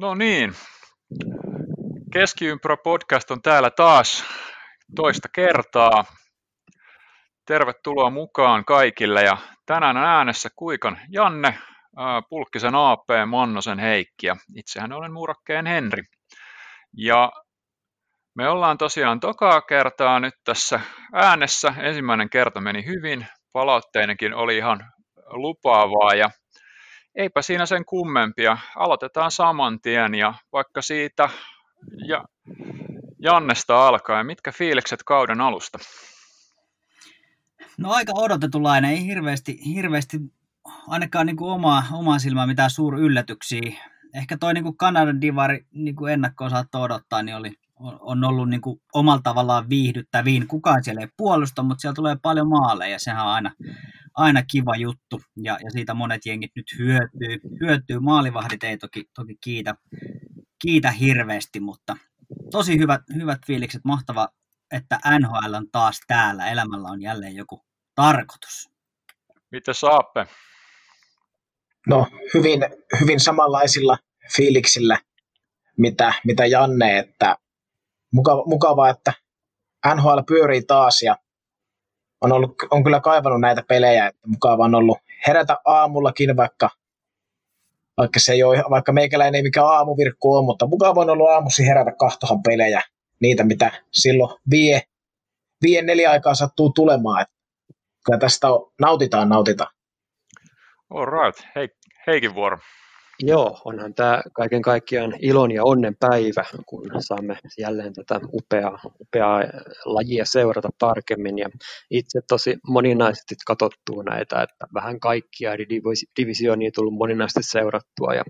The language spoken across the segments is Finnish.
No niin, Keskiympyrä podcast on täällä taas toista kertaa. Tervetuloa mukaan kaikille ja tänään on äänessä Kuikan Janne, Pulkkisen AP, Mannosen Heikki ja itsehän olen Muurakkeen Henri. Ja me ollaan tosiaan tokaa kertaa nyt tässä äänessä. Ensimmäinen kerta meni hyvin, palautteinenkin oli ihan lupaavaa ja eipä siinä sen kummempia. Aloitetaan saman tien ja vaikka siitä ja Jannesta alkaen, mitkä fiilikset kauden alusta? No aika odotetulainen, ei hirveästi, hirveästi ainakaan niin kuin omaa, omaa silmää mitään suur yllätyksiä. Ehkä toi niin kuin Kanadan divari niin kuin ennakkoon saattoi odottaa, niin oli, on ollut niin kuin omalla tavallaan viihdyttäviin. Kukaan siellä ei puolusta, mutta siellä tulee paljon maaleja ja sehän on aina, aina kiva juttu. Ja, ja siitä monet jengit nyt hyötyy. hyötyy. Maalivahdit ei toki, toki kiitä, kiitä hirveästi, mutta tosi hyvät, hyvät fiilikset. Mahtava, että NHL on taas täällä. Elämällä on jälleen joku tarkoitus. Mitä saappe? No, hyvin, hyvin samanlaisilla fiiliksillä, mitä, mitä Janne, että mukava, mukava, että NHL pyörii taas ja on, ollut, on kyllä kaivannut näitä pelejä, että mukava on ollut herätä aamullakin, vaikka, vaikka, se ei ole, vaikka meikäläinen ei mikään aamuvirkku ole, mutta mukava on ollut aamusi herätä kahtohan pelejä, niitä mitä silloin vie, vie neljä aikaa sattuu tulemaan. Että kyllä tästä on, nautitaan, nautitaan. All right. Hei, Heikin vuoro. Joo, onhan tämä kaiken kaikkiaan ilon ja onnen päivä, kun saamme jälleen tätä upeaa, upeaa lajia seurata tarkemmin. Ja itse tosi moninaisesti katsottua näitä, että vähän kaikkia eri divisionia tullut moninaisesti seurattua. Ja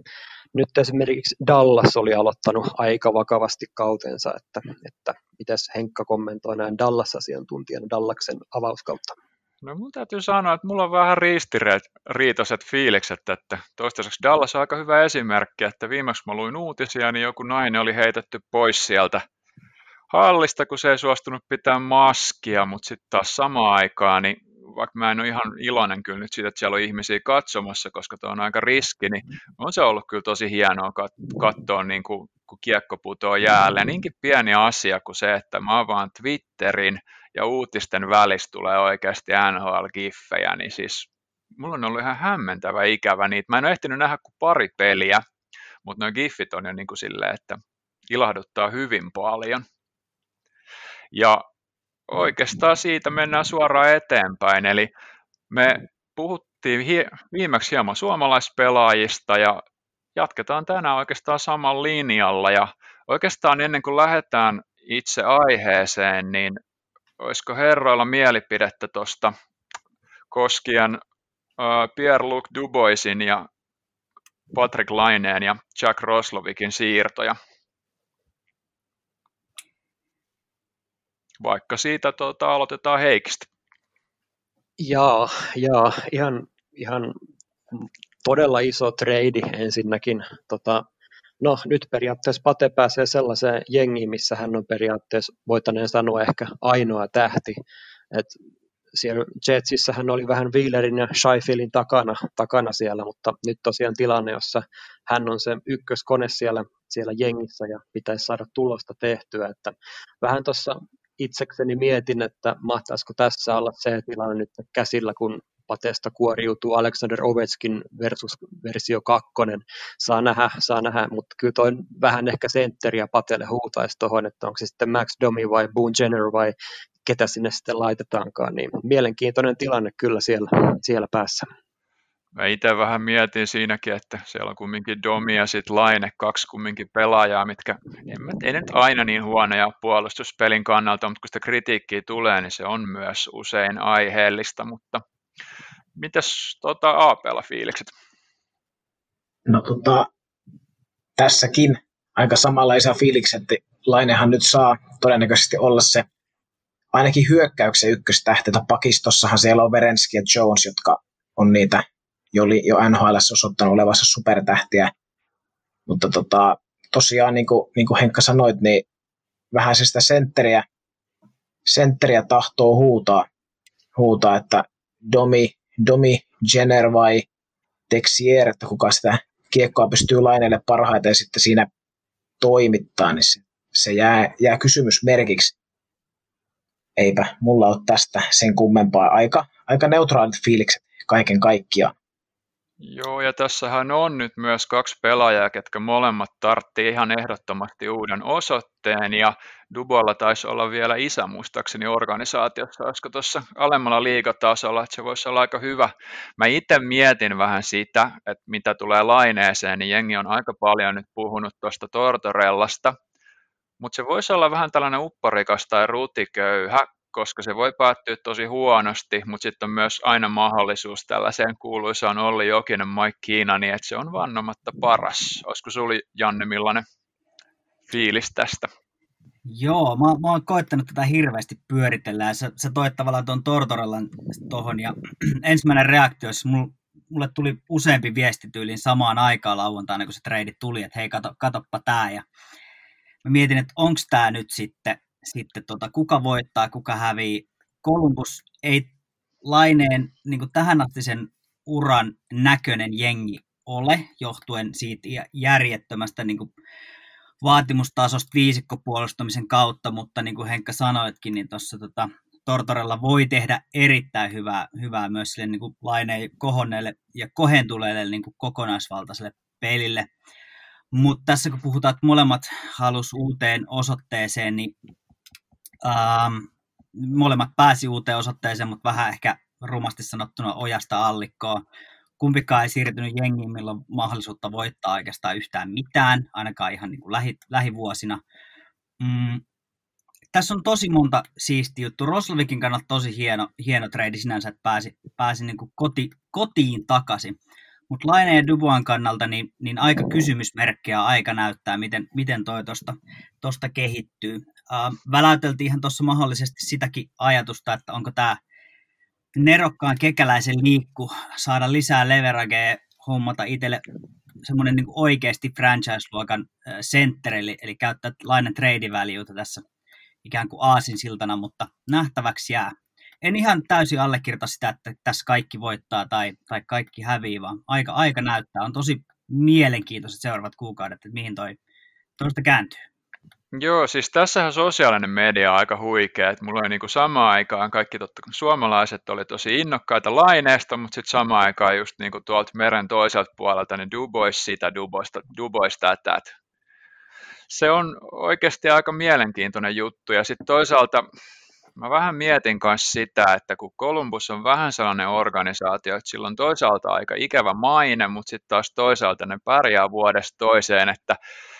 nyt esimerkiksi Dallas oli aloittanut aika vakavasti kautensa, että, että mitäs Henkka kommentoi näin Dallas-asiantuntijana Dallaksen avauskautta. No mun täytyy sanoa, että mulla on vähän ristiriitoiset fiilikset, että toistaiseksi Dallas on aika hyvä esimerkki, että viimeksi mä luin uutisia, niin joku nainen oli heitetty pois sieltä hallista, kun se ei suostunut pitää maskia, mutta sitten taas samaan aikaan, niin vaikka mä en ole ihan iloinen kyllä nyt siitä, että siellä on ihmisiä katsomassa, koska tuo on aika riski, niin on se ollut kyllä tosi hienoa katsoa, niin kuin, kun kiekko putoaa jäälle. Niinkin pieni asia kuin se, että mä avaan Twitterin ja uutisten välissä tulee oikeasti NHL-giffejä, niin siis mulla on ollut ihan hämmentävä ikävä niitä. Mä en ole ehtinyt nähdä kuin pari peliä, mutta nuo giffit on jo niin kuin silleen, että ilahduttaa hyvin paljon. Ja oikeastaan siitä mennään suoraan eteenpäin, eli me puhuttiin viimeksi hieman suomalaispelaajista ja jatketaan tänään oikeastaan saman linjalla ja oikeastaan ennen kuin lähdetään itse aiheeseen, niin olisiko herroilla mielipidettä tuosta koskien uh, Pierre-Luc Duboisin ja Patrick Laineen ja Jack Roslovikin siirtoja? Vaikka siitä tuota, aloitetaan Heikistä. Jaa, jaa ihan, ihan todella iso trade ensinnäkin. Tota, no nyt periaatteessa Pate pääsee sellaiseen jengiin, missä hän on periaatteessa, voitaneen sanoa ehkä ainoa tähti. Et siellä Jetsissä hän oli vähän Wheelerin ja Scheiffelin takana, takana siellä, mutta nyt tosiaan tilanne, jossa hän on se ykköskone siellä, siellä jengissä ja pitäisi saada tulosta tehtyä, että vähän tuossa itsekseni mietin, että mahtaisiko tässä olla se tilanne nyt käsillä, kun Patesta kuoriutuu Alexander Ovechkin versus versio kakkonen. Saa nähdä, saa nähdä, mutta kyllä toi vähän ehkä sentteriä Patelle huutaisi tuohon, että onko se sitten Max Domi vai Boone Jenner vai ketä sinne sitten laitetaankaan, niin mielenkiintoinen tilanne kyllä siellä, siellä päässä. Mä itse vähän mietin siinäkin, että siellä on kumminkin Domi ja sitten Laine, kaksi kumminkin pelaajaa, mitkä en mä, ei nyt aina niin huonoja puolustuspelin kannalta, mutta kun sitä kritiikkiä tulee, niin se on myös usein aiheellista, mutta mitäs tota, APlla fiilikset? No tota, tässäkin aika samanlaisia fiilikset. Lainehan nyt saa todennäköisesti olla se ainakin hyökkäyksen ykköstähti, pakistossahan siellä on Verenski ja Jones, jotka on niitä jo, jo NHL osoittanut olevassa supertähtiä. Mutta tota, tosiaan, niin kuin, niin kuin Henkka sanoit, niin vähän se sitä sentteriä, sentteriä tahtoo huutaa, huutaa, että Domi, Domi Jenner vai Texier, että kuka sitä kiekkoa pystyy laineille parhaiten sitten siinä toimittaa, niin se, se jää, jää kysymysmerkiksi. Eipä mulla ole tästä sen kummempaa. Aika, aika neutraalit fiilikset kaiken kaikkiaan. Joo, ja tässähän on nyt myös kaksi pelaajaa, ketkä molemmat tartti ihan ehdottomasti uuden osoitteen, ja Dubolla taisi olla vielä isä muistaakseni organisaatiossa, olisiko tuossa alemmalla liigatasolla, että se voisi olla aika hyvä. Mä itse mietin vähän sitä, että mitä tulee laineeseen, niin jengi on aika paljon nyt puhunut tuosta Tortorellasta, mutta se voisi olla vähän tällainen upparikas tai rutiköyhä, koska se voi päättyä tosi huonosti, mutta sitten on myös aina mahdollisuus tällaiseen kuuluisaan Olli Jokinen Mike Kiina, niin että se on vannomatta paras. Olisiko sinulla, Janne, millainen fiilis tästä? Joo, mä, mä oon koettanut tätä hirveästi pyöritellä ja sä, sä toit tavallaan tuon Tortorellan tuohon ja ensimmäinen reaktio, jos mulle, mulle tuli useampi viestityyliin samaan aikaan lauantaina, kun se trade tuli, että hei, kato, katoppa tää ja mä mietin, että onko tämä nyt sitten sitten tota, kuka voittaa, kuka hävii. Columbus ei laineen niin tähän asti sen uran näköinen jengi ole, johtuen siitä järjettömästä niin vaatimustasosta viisikkopuolustamisen kautta, mutta niin kuin Henkka sanoitkin, niin tuossa tota, Tortorella voi tehdä erittäin hyvää, hyvää myös sille niin laineen kohonneelle ja kohentuneelle niin kokonaisvaltaiselle pelille. Mutta tässä kun puhutaan, että molemmat halus uuteen osoitteeseen, niin Ähm, molemmat pääsi uuteen osoitteeseen, mutta vähän ehkä rumasti sanottuna ojasta allikkoon. Kumpikaan ei siirtynyt jengiin, millä on mahdollisuutta voittaa oikeastaan yhtään mitään, ainakaan ihan niin kuin lähi, lähivuosina. Mm, tässä on tosi monta siisti juttu. Roslovikin kannalta tosi hieno, hieno trade sinänsä, että pääsi, pääsi niin kuin koti, kotiin takaisin. Mutta Laine ja Dubois kannalta niin, niin aika kysymysmerkkiä aika näyttää, miten, miten toi tuosta kehittyy. Äh, väläyteltiin ihan tuossa mahdollisesti sitäkin ajatusta, että onko tämä nerokkaan kekäläisen liikku saada lisää leveragea, hommata itselle semmoinen niin oikeasti franchise-luokan center, eli, eli käyttää lainen trade tässä ikään kuin aasin siltana, mutta nähtäväksi jää. En ihan täysin allekirjoita sitä, että tässä kaikki voittaa tai, tai kaikki hävii, vaan aika, aika näyttää. On tosi mielenkiintoiset seuraavat kuukaudet, että mihin toi toista kääntyy. Joo, siis tässähän sosiaalinen media on aika huikea, että mulla oli niinku samaan aikaan kaikki totta, suomalaiset oli tosi innokkaita laineesta, mutta sitten samaan aikaan just niinku tuolta meren toiselta puolelta, niin Dubois sitä, Duboista, Dubois tätä. Se on oikeasti aika mielenkiintoinen juttu ja sitten toisaalta mä vähän mietin myös sitä, että kun Columbus on vähän sellainen organisaatio, että sillä on toisaalta aika ikävä maine, mutta sitten taas toisaalta ne pärjää vuodesta toiseen, että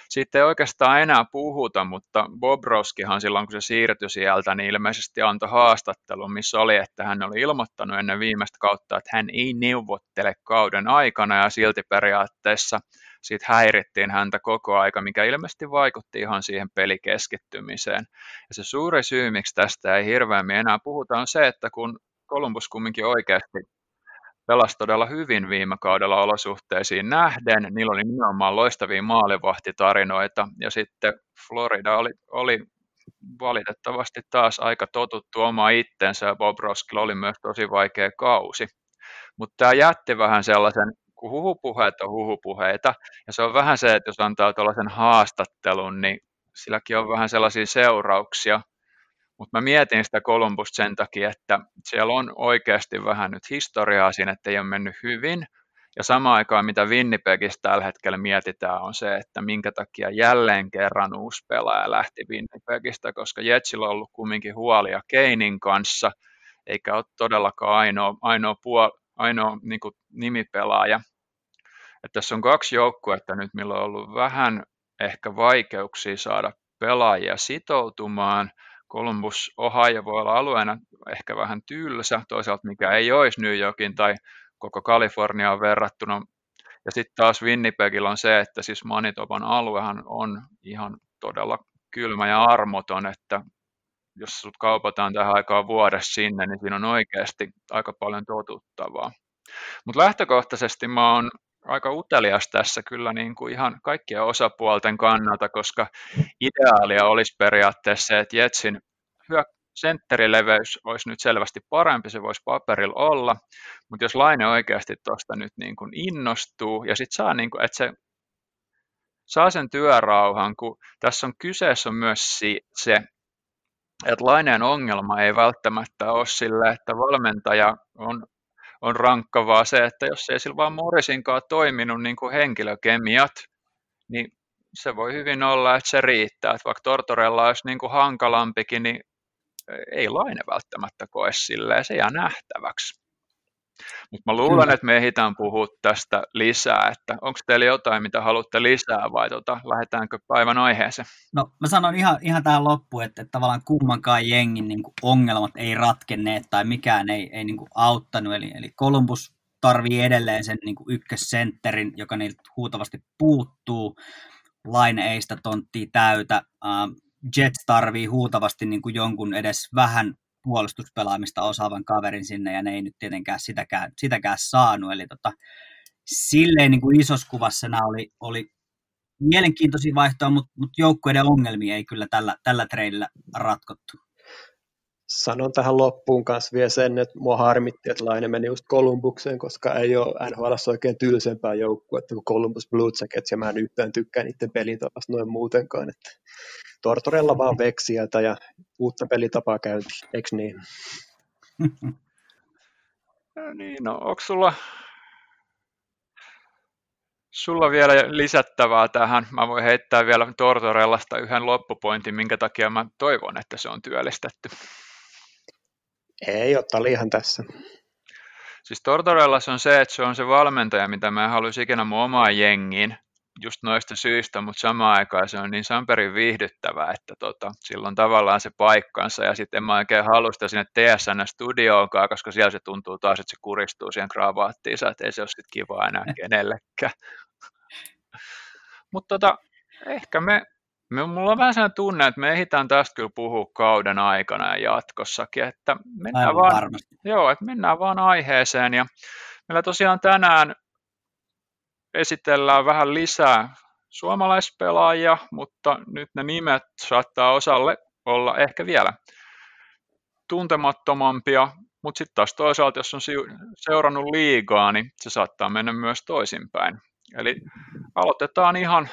siitä ei oikeastaan enää puhuta, mutta Bobrovskihan silloin, kun se siirtyi sieltä, niin ilmeisesti antoi haastattelun, missä oli, että hän oli ilmoittanut ennen viimeistä kautta, että hän ei neuvottele kauden aikana ja silti periaatteessa siitä häirittiin häntä koko aika, mikä ilmeisesti vaikutti ihan siihen pelikeskittymiseen. Ja se suuri syy, miksi tästä ei hirveämmin enää puhuta, on se, että kun Columbus kumminkin oikeasti pelasi todella hyvin viime kaudella olosuhteisiin nähden. Niillä oli nimenomaan loistavia maalivahtitarinoita ja sitten Florida oli, oli valitettavasti taas aika totuttu oma itsensä ja Bob Roskilla oli myös tosi vaikea kausi. Mutta tämä jätti vähän sellaisen, kun huhupuheet on huhupuheita, ja se on vähän se, että jos antaa tuollaisen haastattelun, niin silläkin on vähän sellaisia seurauksia, mutta mä mietin sitä Columbus sen takia, että siellä on oikeasti vähän nyt historiaa siinä, että ei ole mennyt hyvin. Ja samaan aikaan, mitä Winnipegistä tällä hetkellä mietitään, on se, että minkä takia jälleen kerran uusi pelaaja lähti Winnipegistä, koska Jetsillä on ollut kumminkin huolia Keinin kanssa, eikä ole todellakaan ainoa, ainoa, puol, ainoa niin kuin nimipelaaja. Että tässä on kaksi joukkuetta nyt, millä on ollut vähän ehkä vaikeuksia saada pelaajia sitoutumaan – Columbus, Ohio voi olla alueena ehkä vähän tylsä, toisaalta mikä ei olisi New Yorkin tai koko Kaliforniaan verrattuna. Ja sitten taas Winnipegillä on se, että siis Manitoban aluehan on ihan todella kylmä ja armoton, että jos sut kaupataan tähän aikaan vuodessa sinne, niin siinä on oikeasti aika paljon totuttavaa. Mutta lähtökohtaisesti mä oon aika utelias tässä kyllä niin kuin ihan kaikkien osapuolten kannalta, koska ideaalia olisi periaatteessa se, että Jetsin sentterileveys olisi nyt selvästi parempi, se voisi paperilla olla, mutta jos Laine oikeasti tuosta nyt niin kuin innostuu ja sitten saa, niin kuin, että se saa sen työrauhan, kun tässä on kyseessä myös se, että Laineen ongelma ei välttämättä ole sille, että valmentaja on, on rankka, vaan se, että jos ei sillä vaan Morisinkaan toiminut niin kuin henkilökemiat, niin se voi hyvin olla, että se riittää. Että vaikka Tortorella olisi niin kuin hankalampikin, niin ei Laine välttämättä koe silleen, se jää nähtäväksi. Mutta mä luulen, että me ehditään puhua tästä lisää, että onko teillä jotain, mitä haluatte lisää vai tota, lähdetäänkö päivän aiheeseen? No mä sanon ihan, ihan tähän loppuun, että, että tavallaan kummankaan jengin niin kuin ongelmat ei ratkenneet tai mikään ei, ei niin kuin auttanut, eli, eli Columbus tarvii edelleen sen niin kuin ykkössentterin, joka niiltä huutavasti puuttuu, Laine ei sitä tonttia täytä, uh, Jets tarvii huutavasti niin kuin jonkun edes vähän puolustuspelaamista osaavan kaverin sinne, ja ne ei nyt tietenkään sitäkään, sitäkään saanut. Eli tota, silleen niin kuin isossa kuvassa nämä oli, oli mielenkiintoisia vaihtoja, mutta, mutta joukkueiden ongelmia ei kyllä tällä, tällä treidillä ratkottu. Sanon tähän loppuun kanssa vielä sen, että mua harmitti, että Laine meni just Kolumbukseen, koska ei ole NHL oikein tylsempää joukkuetta kuin Columbus Blue Jackets, ja mä en yhtään tykkää niiden pelitavasta noin muutenkaan. Että Tortorella vaan veksiätä ja uutta pelitapaa käynti, eikö niin? no niin, no onko sulla, sulla vielä lisättävää tähän? Mä voin heittää vielä Tortorellasta yhden loppupointin, minkä takia mä toivon, että se on työllistetty. Ei, otta liihan tässä. Siis Tortorellas on se, että se on se valmentaja, mitä mä haluaisin ikinä mun omaan jengiin just noista syistä, mutta samaan aikaan se on niin samperin viihdyttävää, että tota, silloin tavallaan se paikkansa. Ja sitten en mä oikein halua sitä sinne TSN-studioonkaan, koska siellä se tuntuu taas, että se kuristuu siihen kravaattiinsa, että ei se ole sitten kiva enää kenellekään. mutta tota, ehkä me, me, mulla on vähän sellainen tunne, että me ehditään tästä kyllä puhua kauden aikana ja jatkossakin, että mennään, Aivan vaan, joo, että mennään vaan aiheeseen. Ja meillä tosiaan tänään esitellään vähän lisää suomalaispelaajia, mutta nyt ne nimet saattaa osalle olla ehkä vielä tuntemattomampia, mutta sitten taas toisaalta, jos on seurannut liigaa, niin se saattaa mennä myös toisinpäin. Eli aloitetaan ihan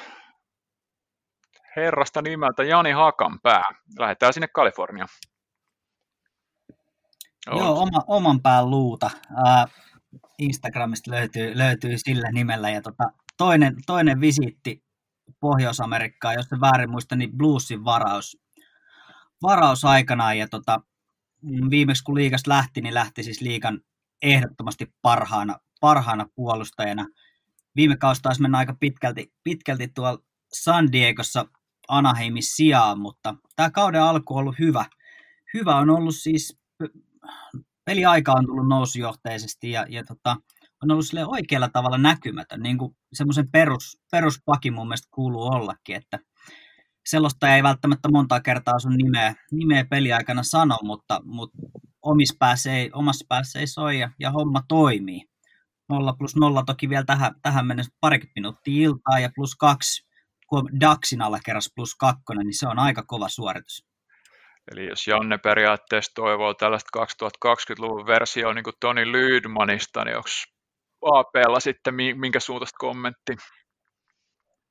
herrasta nimeltä Jani Hakanpää. Lähdetään sinne Kaliforniaan. Joo, oma, oman pään luuta. Instagramista löytyy, löytyy sillä nimellä. Ja tota, toinen, toinen visiitti Pohjois-Amerikkaan, jos se väärin muista, niin Bluesin varaus, varaus aikanaan. Ja tota, viimeksi kun liikas lähti, niin lähti siis liikan ehdottomasti parhaana, parhaana puolustajana. Viime kausi taisi mennä aika pitkälti, pitkälti tuolla San Diegossa Anaheimin sijaan, mutta tämä kauden alku on ollut hyvä. Hyvä on ollut siis peliaika on tullut nousujohteisesti ja, ja tota, on ollut sille oikealla tavalla näkymätön, niin kuin semmoisen perus, peruspakin mun mielestä kuuluu ollakin, että sellaista ei välttämättä montaa kertaa sun nimeä, nimeä peliaikana sano, mutta, mutta omissa päässä ei, omassa päässä ei soi ja, ja homma toimii. Nolla plus nolla toki vielä tähän, tähän mennessä parikymmentä minuuttia iltaa ja plus kaksi, kun Daxin alla kerras plus kakkonen, niin se on aika kova suoritus. Eli jos Janne periaatteessa toivoo tällaista 2020-luvun versioa niin kuin Toni Lydmanista, niin onko APlla sitten minkä suuntaista kommentti?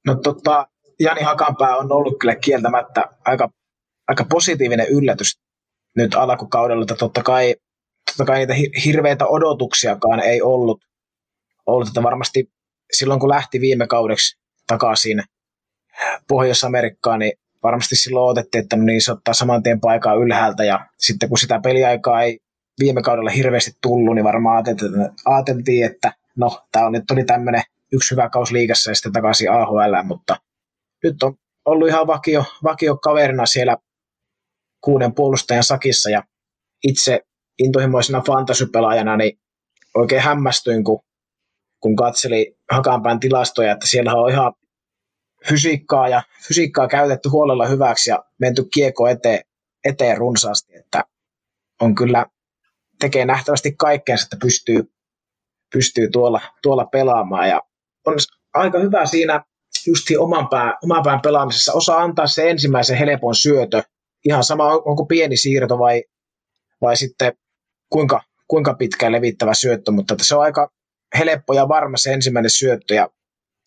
No tota, Jani Hakanpää on ollut kyllä kieltämättä aika, aika positiivinen yllätys nyt alkukaudella, että totta kai, totta kai niitä hirveitä odotuksiakaan ei ollut, ollut että varmasti silloin kun lähti viime kaudeksi takaisin Pohjois-Amerikkaan, niin varmasti silloin otettiin, että no niin se ottaa saman tien paikaa ylhäältä ja sitten kun sitä peliaikaa ei viime kaudella hirveästi tullut, niin varmaan ajateltiin, että no tämä on nyt oli tämmöinen yksi hyvä kausi liigassa ja sitten takaisin AHL, mutta nyt on ollut ihan vakio, vakio kaverina siellä kuuden puolustajan sakissa ja itse intohimoisena fantasypelaajana niin oikein hämmästyin, kun, kun katseli Hakanpään tilastoja, että siellä on ihan fysiikkaa ja fysiikkaa käytetty huolella hyväksi ja menty kiekko eteen, eteen runsaasti, että on kyllä tekee nähtävästi kaikkeensa, että pystyy, pystyy tuolla, tuolla pelaamaan. Ja on aika hyvä siinä just oman pään, oman pään pelaamisessa. Osaa antaa se ensimmäisen helpon syötö ihan sama, onko pieni siirto vai, vai sitten kuinka, kuinka pitkä levittävä syöttö, mutta se on aika helppo ja varma se ensimmäinen syöttö. Ja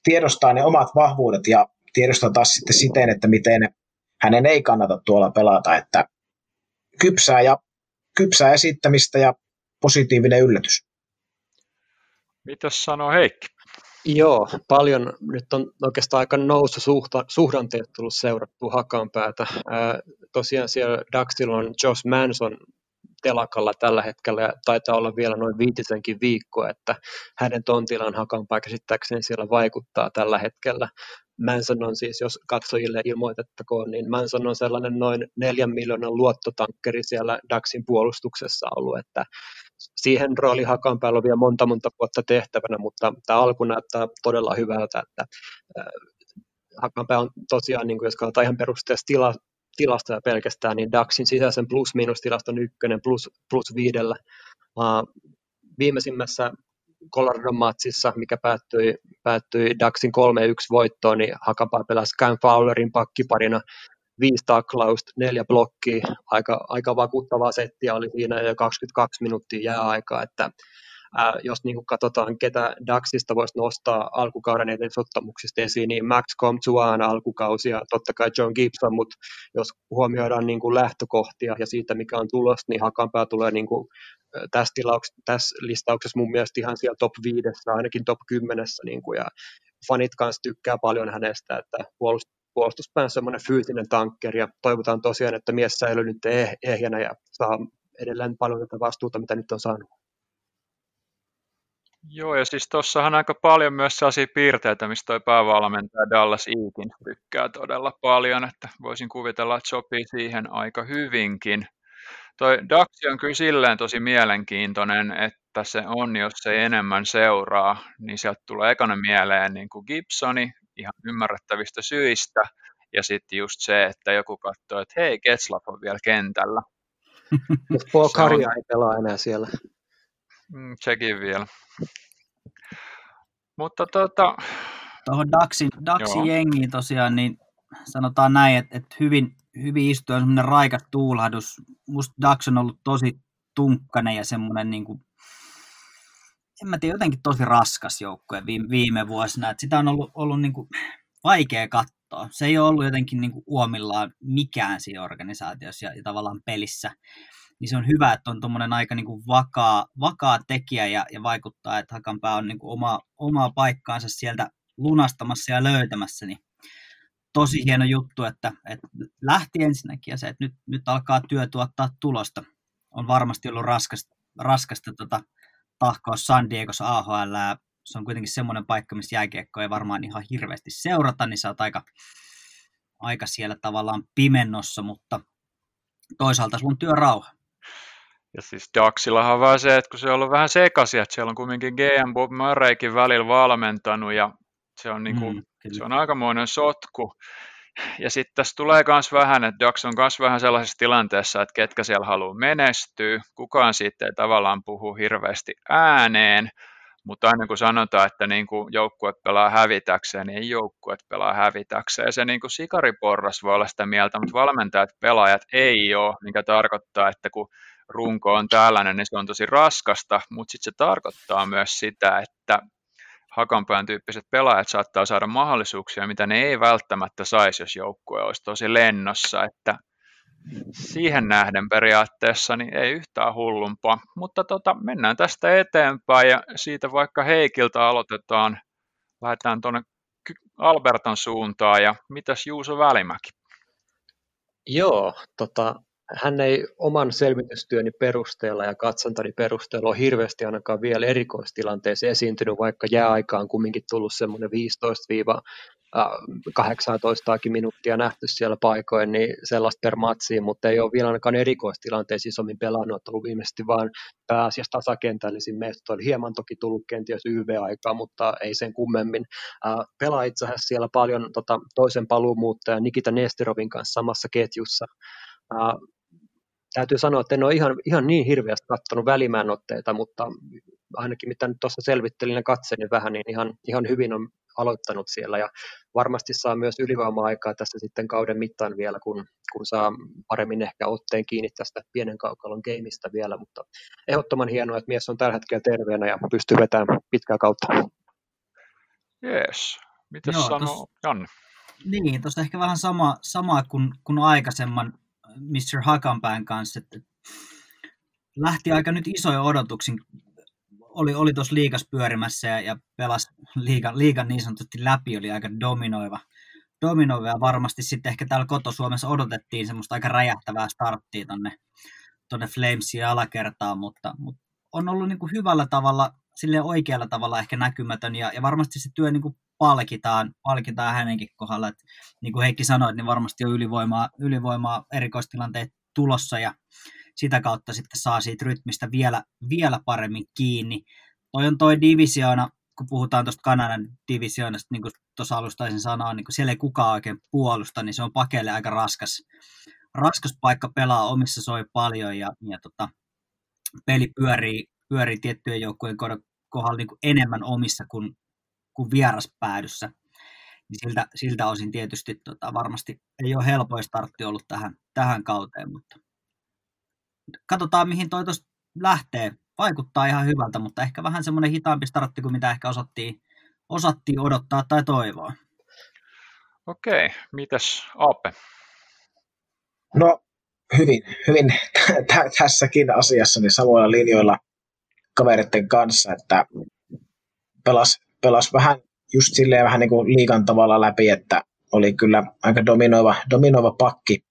tiedostaa ne omat vahvuudet ja tiedostaa taas sitten siten, että miten hänen ei kannata tuolla pelata, että kypsää ja kypsää esittämistä ja positiivinen yllätys. Mitäs sanoo Heikki? Joo, paljon. Nyt on oikeastaan aika nousu suhdanteet tullut seurattua hakanpäätä. Ää, tosiaan siellä Daxilla on Josh Manson telakalla tällä hetkellä ja taitaa olla vielä noin viitisenkin viikkoa, että hänen tontillaan hakanpää käsittääkseni siellä vaikuttaa tällä hetkellä. Manson on siis, jos katsojille ilmoitettakoon, niin Manson on sellainen noin neljän miljoonan luottotankkeri siellä DAXin puolustuksessa ollut, että siihen rooli Hakanpäällä on vielä monta monta vuotta tehtävänä, mutta tämä alku näyttää todella hyvältä, että Hakanpää on tosiaan, niin kuin jos katsotaan ihan perusteessa tila, tilastoja pelkästään, niin DAXin sisäisen plus-minus-tilaston ykkönen plus, plus viidellä. viimeisimmässä Colorado matsissa, mikä päättyi, päättyi DAXin 3-1 voittoon, niin Hakapaa pelasi Cam Fowlerin pakkiparina viisi taklausta, neljä blokkia, aika, aika vakuuttavaa settiä oli siinä jo 22 minuuttia jääaikaa, että ää, jos niin kuin katsotaan, ketä Daxista voisi nostaa alkukauden etesottamuksista esiin, niin Max Comtuan alkukausi ja totta kai John Gibson, mutta jos huomioidaan niin kuin lähtökohtia ja siitä, mikä on tulos, niin Hakanpää tulee niin kuin tässä, tilauks- tässä listauksessa mun mielestä ihan siellä top 5, ainakin top 10, niin kuin, ja fanit kanssa tykkää paljon hänestä, että puolust- puolustuspään semmoinen fyysinen tankkeri, ja toivotaan tosiaan, että mies säilyy nyt eh- ehjänä ja saa edelleen paljon tätä vastuuta, mitä nyt on saanut. Joo, ja siis tuossahan aika paljon myös sellaisia piirteitä, mistä tuo päävalmentaja Dallas Eakin tykkää todella paljon, että voisin kuvitella, että sopii siihen aika hyvinkin. Toi Daxi on kyllä silleen tosi mielenkiintoinen, että se on, jos ei enemmän seuraa, niin sieltä tulee ekana mieleen niin kuin Gibsoni ihan ymmärrettävistä syistä, ja sitten just se, että joku katsoo, että hei, Ketslap on vielä kentällä. Paul Karja ei pelaa enää siellä. Mm, sekin vielä. Mutta tota... Tuohon Daxin, Daxin jengiin tosiaan, niin sanotaan näin, että, että hyvin, hyvin istuu semmoinen raikas tuulahdus. Musta Dax on ollut tosi tunkkanen ja semmoinen niin kuin, en mä tiedä, jotenkin tosi raskas joukkue viime, viime vuosina. Että sitä on ollut, ollut niin kuin vaikea katsoa. Se ei ole ollut jotenkin niin kuin uomillaan mikään siinä organisaatiossa ja, ja tavallaan pelissä. Niin se on hyvä, että on tuommoinen aika niin kuin vakaa, vakaa tekijä ja, ja vaikuttaa, että Hakanpää on niin kuin oma, omaa paikkaansa sieltä lunastamassa ja löytämässä. Niin tosi hieno juttu, että, että lähti ensinnäkin ja se, että nyt, nyt alkaa työ tuottaa tulosta. On varmasti ollut raskasta, raskasta tota, tahkoa San Diegossa AHL. Se on kuitenkin semmoinen paikka, missä jääkiekko ei varmaan ihan hirveästi seurata, niin sä oot aika, aika siellä tavallaan pimennossa, mutta toisaalta sulla on työrauha. Ja siis Daxillahan on vähän se, että kun se on ollut vähän sekaisin, että siellä on kuitenkin GM Bob Murraykin välillä valmentanut ja se on, niinku, mm, se on aikamoinen sotku. Ja sitten tässä tulee myös vähän, että Dax on myös vähän sellaisessa tilanteessa, että ketkä siellä haluaa menestyä. Kukaan siitä ei tavallaan puhu hirveästi ääneen, mutta aina kun sanotaan, että niin kuin joukkue pelaa hävitäkseen, niin ei joukkue pelaa hävitäkseen. Se niin kuin sikariporras voi olla sitä mieltä, mutta valmentajat, pelaajat ei ole, mikä tarkoittaa, että kun runko on tällainen, niin se on tosi raskasta, mutta sitten se tarkoittaa myös sitä, että Hakanpään tyyppiset pelaajat saattaa saada mahdollisuuksia, mitä ne ei välttämättä saisi, jos joukkue olisi tosi lennossa, että siihen nähden periaatteessa niin ei yhtään hullumpaa. Mutta tota, mennään tästä eteenpäin ja siitä vaikka Heikiltä aloitetaan. Lähdetään tuonne Albertan suuntaan ja mitäs Juuso Välimäki? Joo, tota, hän ei oman selvitystyöni perusteella ja katsontani perusteella ole hirveästi ainakaan vielä erikoistilanteessa esiintynyt, vaikka jääaika on kumminkin tullut semmoinen 15-18 minuuttia nähty siellä paikoin, niin sellaista per matsiin, mutta ei ole vielä ainakaan erikoistilanteessa isommin pelannut, että ollut viimeisesti vaan pääasiassa tasakentällisin meistä on hieman toki tullut kenties YV-aikaa, mutta ei sen kummemmin. Pelaa itse asiassa siellä paljon tota, toisen paluumuuttajan Nikita Nesterovin kanssa samassa ketjussa täytyy sanoa, että en ole ihan, ihan niin hirveästi katsonut välimäänotteita, mutta ainakin mitä nyt tuossa selvittelin ja katselin vähän, niin ihan, ihan hyvin on, aloittanut siellä ja varmasti saa myös ylivoima-aikaa tässä sitten kauden mittaan vielä, kun, kun saa paremmin ehkä otteen kiinni tästä pienen kaukalon gameista vielä, mutta ehdottoman hienoa, että mies on tällä hetkellä terveenä ja pystyy vetämään pitkää kautta. Jees. Mitä sanoo tos, Janne? Niin, tuossa ehkä vähän sama, sama kuin, kuin aikaisemman Mr. Hakanpään kanssa, että lähti aika nyt isoja odotuksin. Oli, oli tuossa liikas pyörimässä ja, ja pelasi liigan, liigan niin sanotusti läpi, oli aika dominoiva. dominoiva ja varmasti sitten ehkä täällä koto-Suomessa odotettiin semmoista aika räjähtävää starttia tonne, tonne Flamesin alakertaan, mutta, mutta on ollut niin kuin hyvällä tavalla, sille oikealla tavalla ehkä näkymätön ja, ja varmasti se työ niin kuin palkitaan, palkitaan hänenkin kohdalla. Et, niin kuin Heikki sanoi, niin varmasti on ylivoimaa, ylivoimaa erikoistilanteet tulossa ja sitä kautta sitten saa siitä rytmistä vielä, vielä paremmin kiinni. Toi on toi divisioona, kun puhutaan tuosta Kanadan divisioonasta, niin kuin tuossa alustaisin sanoa, niin kun siellä ei kukaan oikein puolusta, niin se on pakeille aika raskas, raskas paikka pelaa, omissa soi paljon ja, ja tota, peli pyörii, pyörii tiettyjen joukkueen kohdalla niin kuin enemmän omissa kuin, kuin vieraspäädyssä. Niin siltä, siltä osin tietysti tota, varmasti ei ole helpoin startti ollut tähän, tähän kauteen, mutta katsotaan mihin toi lähtee. Vaikuttaa ihan hyvältä, mutta ehkä vähän semmoinen hitaampi startti kuin mitä ehkä osattiin, osattiin odottaa tai toivoa. Okei, mitäs Aape? No hyvin, hyvin t- tässäkin asiassa niin samoilla linjoilla kavereiden kanssa, että pelas, pelas vähän just silleen vähän niin kuin liikan tavalla läpi, että oli kyllä aika dominoiva, dominoiva pakki,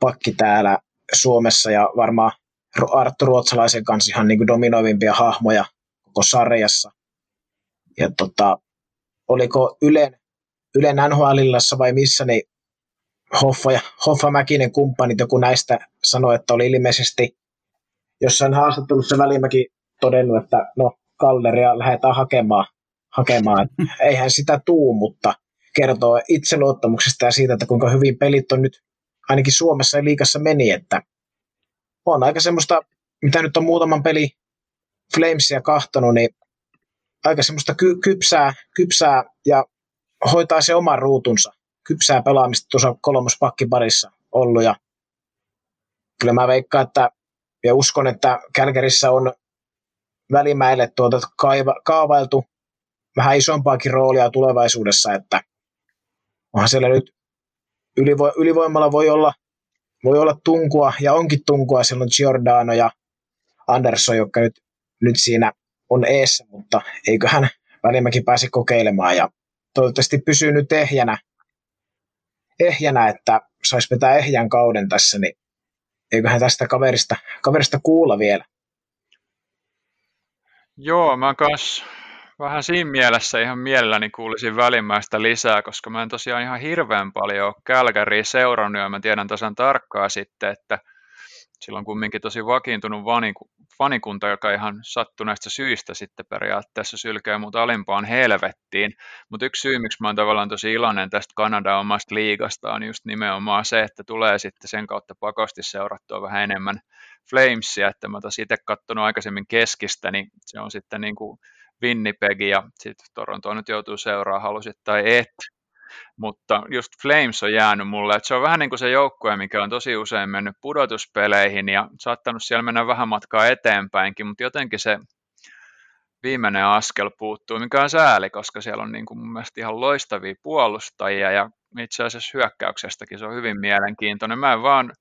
pakki täällä Suomessa ja varmaan Arttu Ruotsalaisen kanssa ihan niin kuin dominoivimpia hahmoja koko sarjassa. Ja tota, oliko Ylen, Ylen nhl vai missä, niin Hoffa, ja, Hoffa Mäkinen kumppanit, joku näistä sanoi, että oli ilmeisesti jossain haastattelussa Välimäki todennut, että no Kalleria lähdetään hakemaan, hakemaan. eihän sitä tuu, mutta kertoo itseluottamuksesta ja siitä, että kuinka hyvin pelit on nyt ainakin Suomessa ja liikassa meni, että on aika semmoista, mitä nyt on muutaman peli Flamesia kahtonut, niin aika semmoista ky- kypsää, kypsää ja hoitaa se oman ruutunsa. Kypsää pelaamista tuossa kolmospakkiparissa ollut ja kyllä mä veikkaan, että ja uskon, että Kälkärissä on välimäille tuota kaiva, kaavailtu vähän isompaakin roolia tulevaisuudessa, että onhan siellä nyt ylivo, ylivoimalla voi olla, voi olla tunkua ja onkin tunkua, siellä on Giordano ja Anderson, jotka nyt, nyt siinä on eessä, mutta eiköhän Välimäki pääse kokeilemaan ja toivottavasti pysyy nyt ehjänä, ehjänä että saisi vetää ehjän kauden tässä, niin eiköhän tästä kaverista, kaverista kuulla vielä. Joo, mä kans vähän siinä mielessä ihan mielelläni kuulisin välimmäistä lisää, koska mä en tosiaan ihan hirveän paljon Kälkäriä seurannut ja mä tiedän tasan tarkkaa sitten, että sillä on kumminkin tosi vakiintunut fanikunta, joka ihan sattuneista syistä sitten periaatteessa sylkee mut alimpaan helvettiin. Mutta yksi syy, miksi mä oon tavallaan tosi iloinen tästä Kanadan omasta liigasta on just nimenomaan se, että tulee sitten sen kautta pakosti seurattua vähän enemmän Flamesia, että mä taas itse katsonut aikaisemmin keskistä, niin se on sitten niin kuin Winnipeg ja sitten Toronto nyt joutuu seuraamaan, halusit tai et. Mutta just Flames on jäänyt mulle, että se on vähän niin kuin se joukkue, mikä on tosi usein mennyt pudotuspeleihin ja saattanut siellä mennä vähän matkaa eteenpäinkin, mutta jotenkin se viimeinen askel puuttuu, mikä on sääli, koska siellä on niin kuin mun mielestä ihan loistavia puolustajia ja itse asiassa hyökkäyksestäkin se on hyvin mielenkiintoinen. Mä en vaan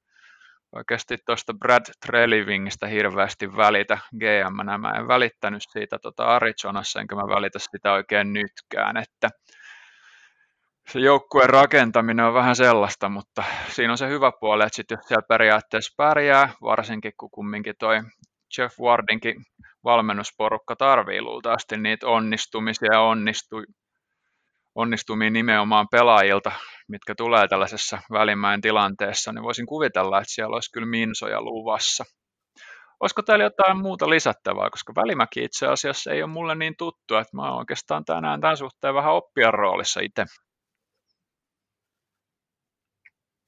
oikeasti tuosta Brad Trelivingistä hirveästi välitä. Gm Mä en välittänyt siitä tota Arizonassa, enkä mä välitä sitä oikein nytkään, että se joukkueen rakentaminen on vähän sellaista, mutta siinä on se hyvä puoli, että sit jos siellä periaatteessa pärjää, varsinkin kun kumminkin toi Jeff Wardinkin valmennusporukka tarvii luultavasti niitä onnistumisia ja onnistu, onnistumia nimenomaan pelaajilta, mitkä tulee tällaisessa välimäen tilanteessa, niin voisin kuvitella, että siellä olisi kyllä minsoja luvassa. Olisiko täällä jotain muuta lisättävää, koska Välimäki itse asiassa ei ole mulle niin tuttu, että mä oon oikeastaan tänään tämän suhteen vähän oppijan roolissa itse.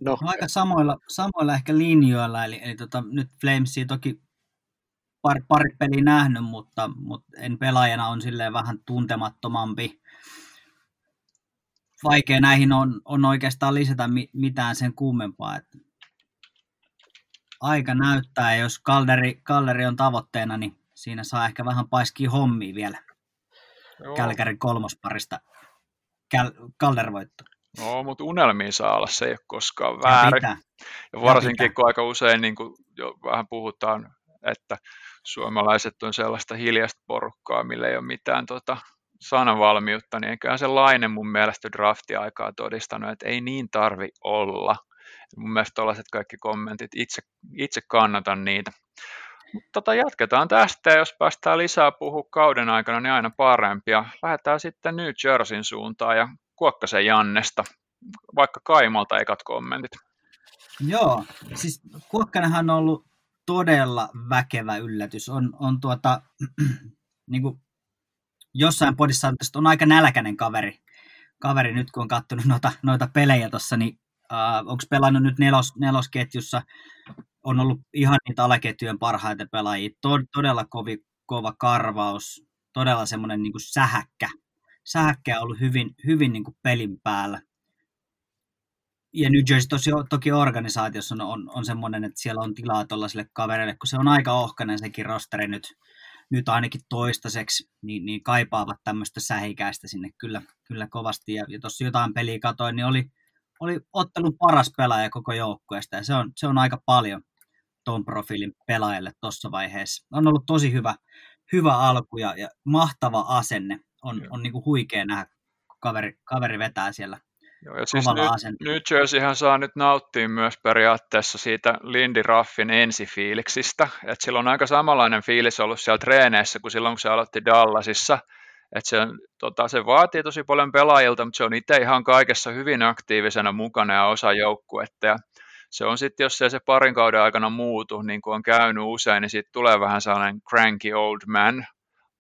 No. Aika samoilla, samoilla ehkä linjoilla, eli, eli tota, nyt Flamesia toki pari, pari peliä nähnyt, mutta, mutta en pelaajana on silleen vähän tuntemattomampi vaikea näihin on, on oikeastaan lisätä mi, mitään sen kummempaa. Että aika näyttää, jos Kalderi, Kalderi on tavoitteena, niin siinä saa ehkä vähän paiskia hommia vielä. Joo. Kälkärin kolmosparista Käl, Kaldervoitto. No, mutta unelmiin saa olla, se ei ole koskaan väärin. Ja, ja varsinkin ja kun aika usein niin kuin jo vähän puhutaan, että suomalaiset on sellaista hiljaista porukkaa, millä ei ole mitään tota, sanavalmiutta, niin eiköhän se Laine mun mielestä drafti-aikaa todistanut, että ei niin tarvi olla. Mun mielestä tällaiset kaikki kommentit, itse, itse kannatan niitä. Mutta tota, jatketaan tästä ja jos päästään lisää puhua kauden aikana, niin aina parempia. Lähdetään sitten New Jerseyn suuntaan ja Kuokkasen Jannesta, vaikka Kaimalta ekat kommentit. Joo, siis Kuokkanenhan on ollut todella väkevä yllätys. On, on tuota, niin kuin jossain podissa on aika nälkäinen kaveri, kaveri nyt kun on katsonut noita, noita pelejä tuossa, niin uh, onko pelannut nyt nelos, nelosketjussa, on ollut ihan niitä alaketjujen parhaita pelaajia, Tod, todella kovi, kova karvaus, todella semmoinen niin sähäkkä, sähäkkä on ollut hyvin, hyvin niin kuin pelin päällä. Ja New Jersey tosi, toki organisaatiossa on, on, on semmoinen, että siellä on tilaa tuollaisille kavereille, kun se on aika ohkainen sekin rosteri nyt ainakin toistaiseksi, niin, niin kaipaavat tämmöistä sähikäistä sinne kyllä, kyllä kovasti. Ja, ja tuossa jotain peliä katoin, niin oli, oli ottelun paras pelaaja koko joukkueesta, ja se on, se on aika paljon tuon profiilin pelaajalle tuossa vaiheessa. On ollut tosi hyvä, hyvä alku ja, ja mahtava asenne. On, on niin kuin huikea nähdä, kun kaveri, kaveri vetää siellä Joo, ja siis nyt, nyt Jerseyhän saa nyt nauttia myös periaatteessa siitä Lindy Raffin ensifiiliksistä, että sillä on aika samanlainen fiilis ollut siellä treeneissä kuin silloin, kun se aloitti Dallasissa, että se, tota, se vaatii tosi paljon pelaajilta, mutta se on itse ihan kaikessa hyvin aktiivisena mukana ja osa joukkuetta, ja se on sitten, jos se, se parin kauden aikana muutu, niin kuin on käynyt usein, niin siitä tulee vähän sellainen cranky old man,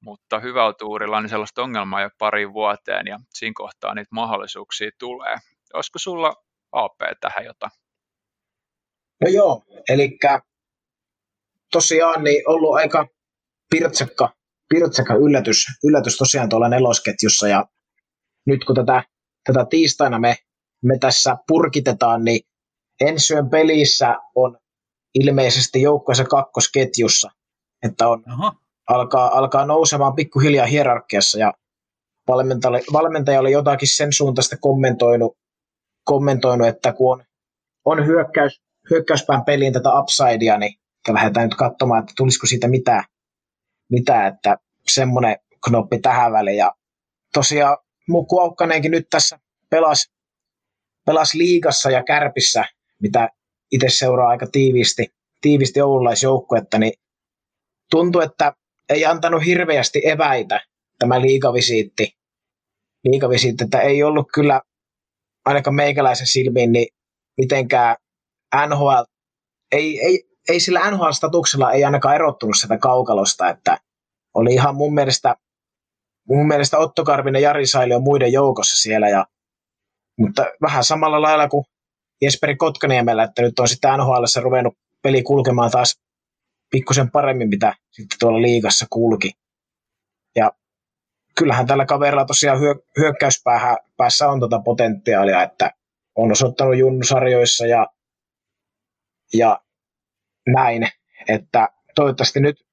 mutta hyvällä tuurilla niin sellaista ongelmaa jo pari vuoteen ja siinä kohtaa niitä mahdollisuuksia tulee. Olisiko sulla AP tähän jotain? No joo, eli tosiaan niin ollut aika pirtsekka, pirtsekka yllätys, yllätys tosiaan tuolla nelosketjussa ja nyt kun tätä, tätä tiistaina me, me tässä purkitetaan, niin ensi yön pelissä on ilmeisesti joukkueessa kakkosketjussa, että on, Aha alkaa, alkaa nousemaan pikkuhiljaa hierarkiassa ja valmentaja, oli jotakin sen suuntaista kommentoinut, kommentoinut että kun on, on hyökkäys, hyökkäyspään peliin tätä upsidea, niin lähdetään nyt katsomaan, että tulisiko siitä mitään, mitään että semmoinen knoppi tähän väliin. Ja tosiaan Muku Aukkanenkin nyt tässä pelasi, pelasi liigassa ja kärpissä, mitä itse seuraa aika tiiviisti, tiiviisti oululaisjoukkuetta, niin tuntui, että ei antanut hirveästi eväitä tämä liikavisiitti. Liikavisiitti, että ei ollut kyllä ainakaan meikäläisen silmiin niin mitenkään NHL, ei, ei, ei sillä NHL-statuksella ei ainakaan erottunut sitä kaukalosta, että oli ihan mun mielestä, mun mielestä Otto Karvinen ja Jari Saili on muiden joukossa siellä, ja, mutta vähän samalla lailla kuin Jesperi Kotkaniemellä, että nyt on sitten NHL ruvennut peli kulkemaan taas pikkusen paremmin, mitä sitten tuolla liigassa kulki. Ja kyllähän tällä kaverilla tosiaan hyö, hyökkäyspäässä on tuota potentiaalia, että on osoittanut junnusarjoissa ja, ja näin, että toivottavasti nyt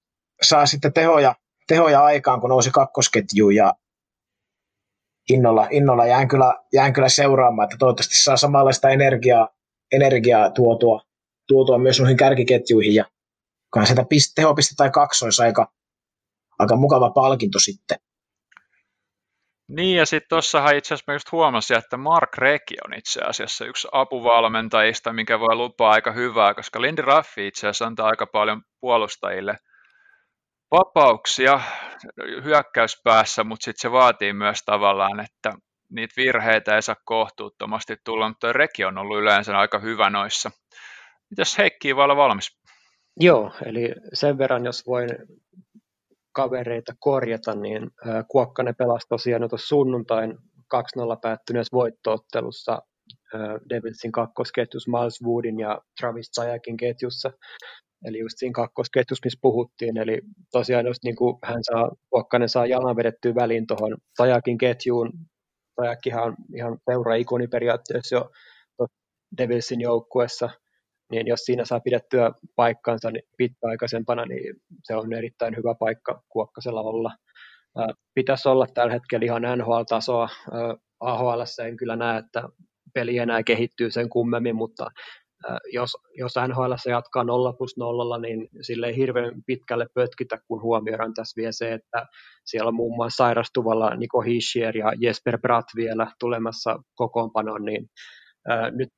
saa sitten tehoja, tehoja aikaan, kun nousi kakkosketju ja innolla, innolla jään, kyllä, jään kyllä seuraamaan, että toivottavasti saa samanlaista energiaa, energiaa tuotua, tuotua myös noihin kärkiketjuihin ja kai pist, tehopiste tai kaksois aika, aika mukava palkinto sitten. Niin, ja sitten tuossahan itse asiassa just huomasin, että Mark Reki on itse asiassa yksi apuvalmentajista, mikä voi lupaa aika hyvää, koska Lindy Raffi itse asiassa antaa aika paljon puolustajille vapauksia hyökkäyspäässä, mutta sitten se vaatii myös tavallaan, että niitä virheitä ei saa kohtuuttomasti tulla, mutta Reki on ollut yleensä aika hyvä noissa. Mitäs Heikki voi olla valmis? Joo, eli sen verran, jos voin kavereita korjata, niin Kuokkanen pelasi tosiaan tuossa sunnuntain 2-0 päättyneessä voittoottelussa Devilsin kakkosketjussa Miles Woodin ja Travis Zajakin ketjussa. Eli just siinä kakkosketjussa, missä puhuttiin. Eli tosiaan jos niin kuin hän saa, Kuokkanen saa jalan vedettyä väliin tuohon Zajakin ketjuun, Zajakkihan on ihan seura-ikoni periaatteessa jo Devilsin joukkuessa, niin jos siinä saa pidettyä paikkansa niin pitkäaikaisempana, niin se on erittäin hyvä paikka Kuokkasella olla. Pitäisi olla tällä hetkellä ihan NHL-tasoa. AHL en kyllä näe, että peli enää kehittyy sen kummemmin, mutta jos, jos NHL jatkaa 0 plus 0, niin sille ei hirveän pitkälle pötkitä, kun huomioidaan tässä vielä se, että siellä on muun muassa sairastuvalla Niko Hischier ja Jesper Bratt vielä tulemassa kokoonpanoon, niin nyt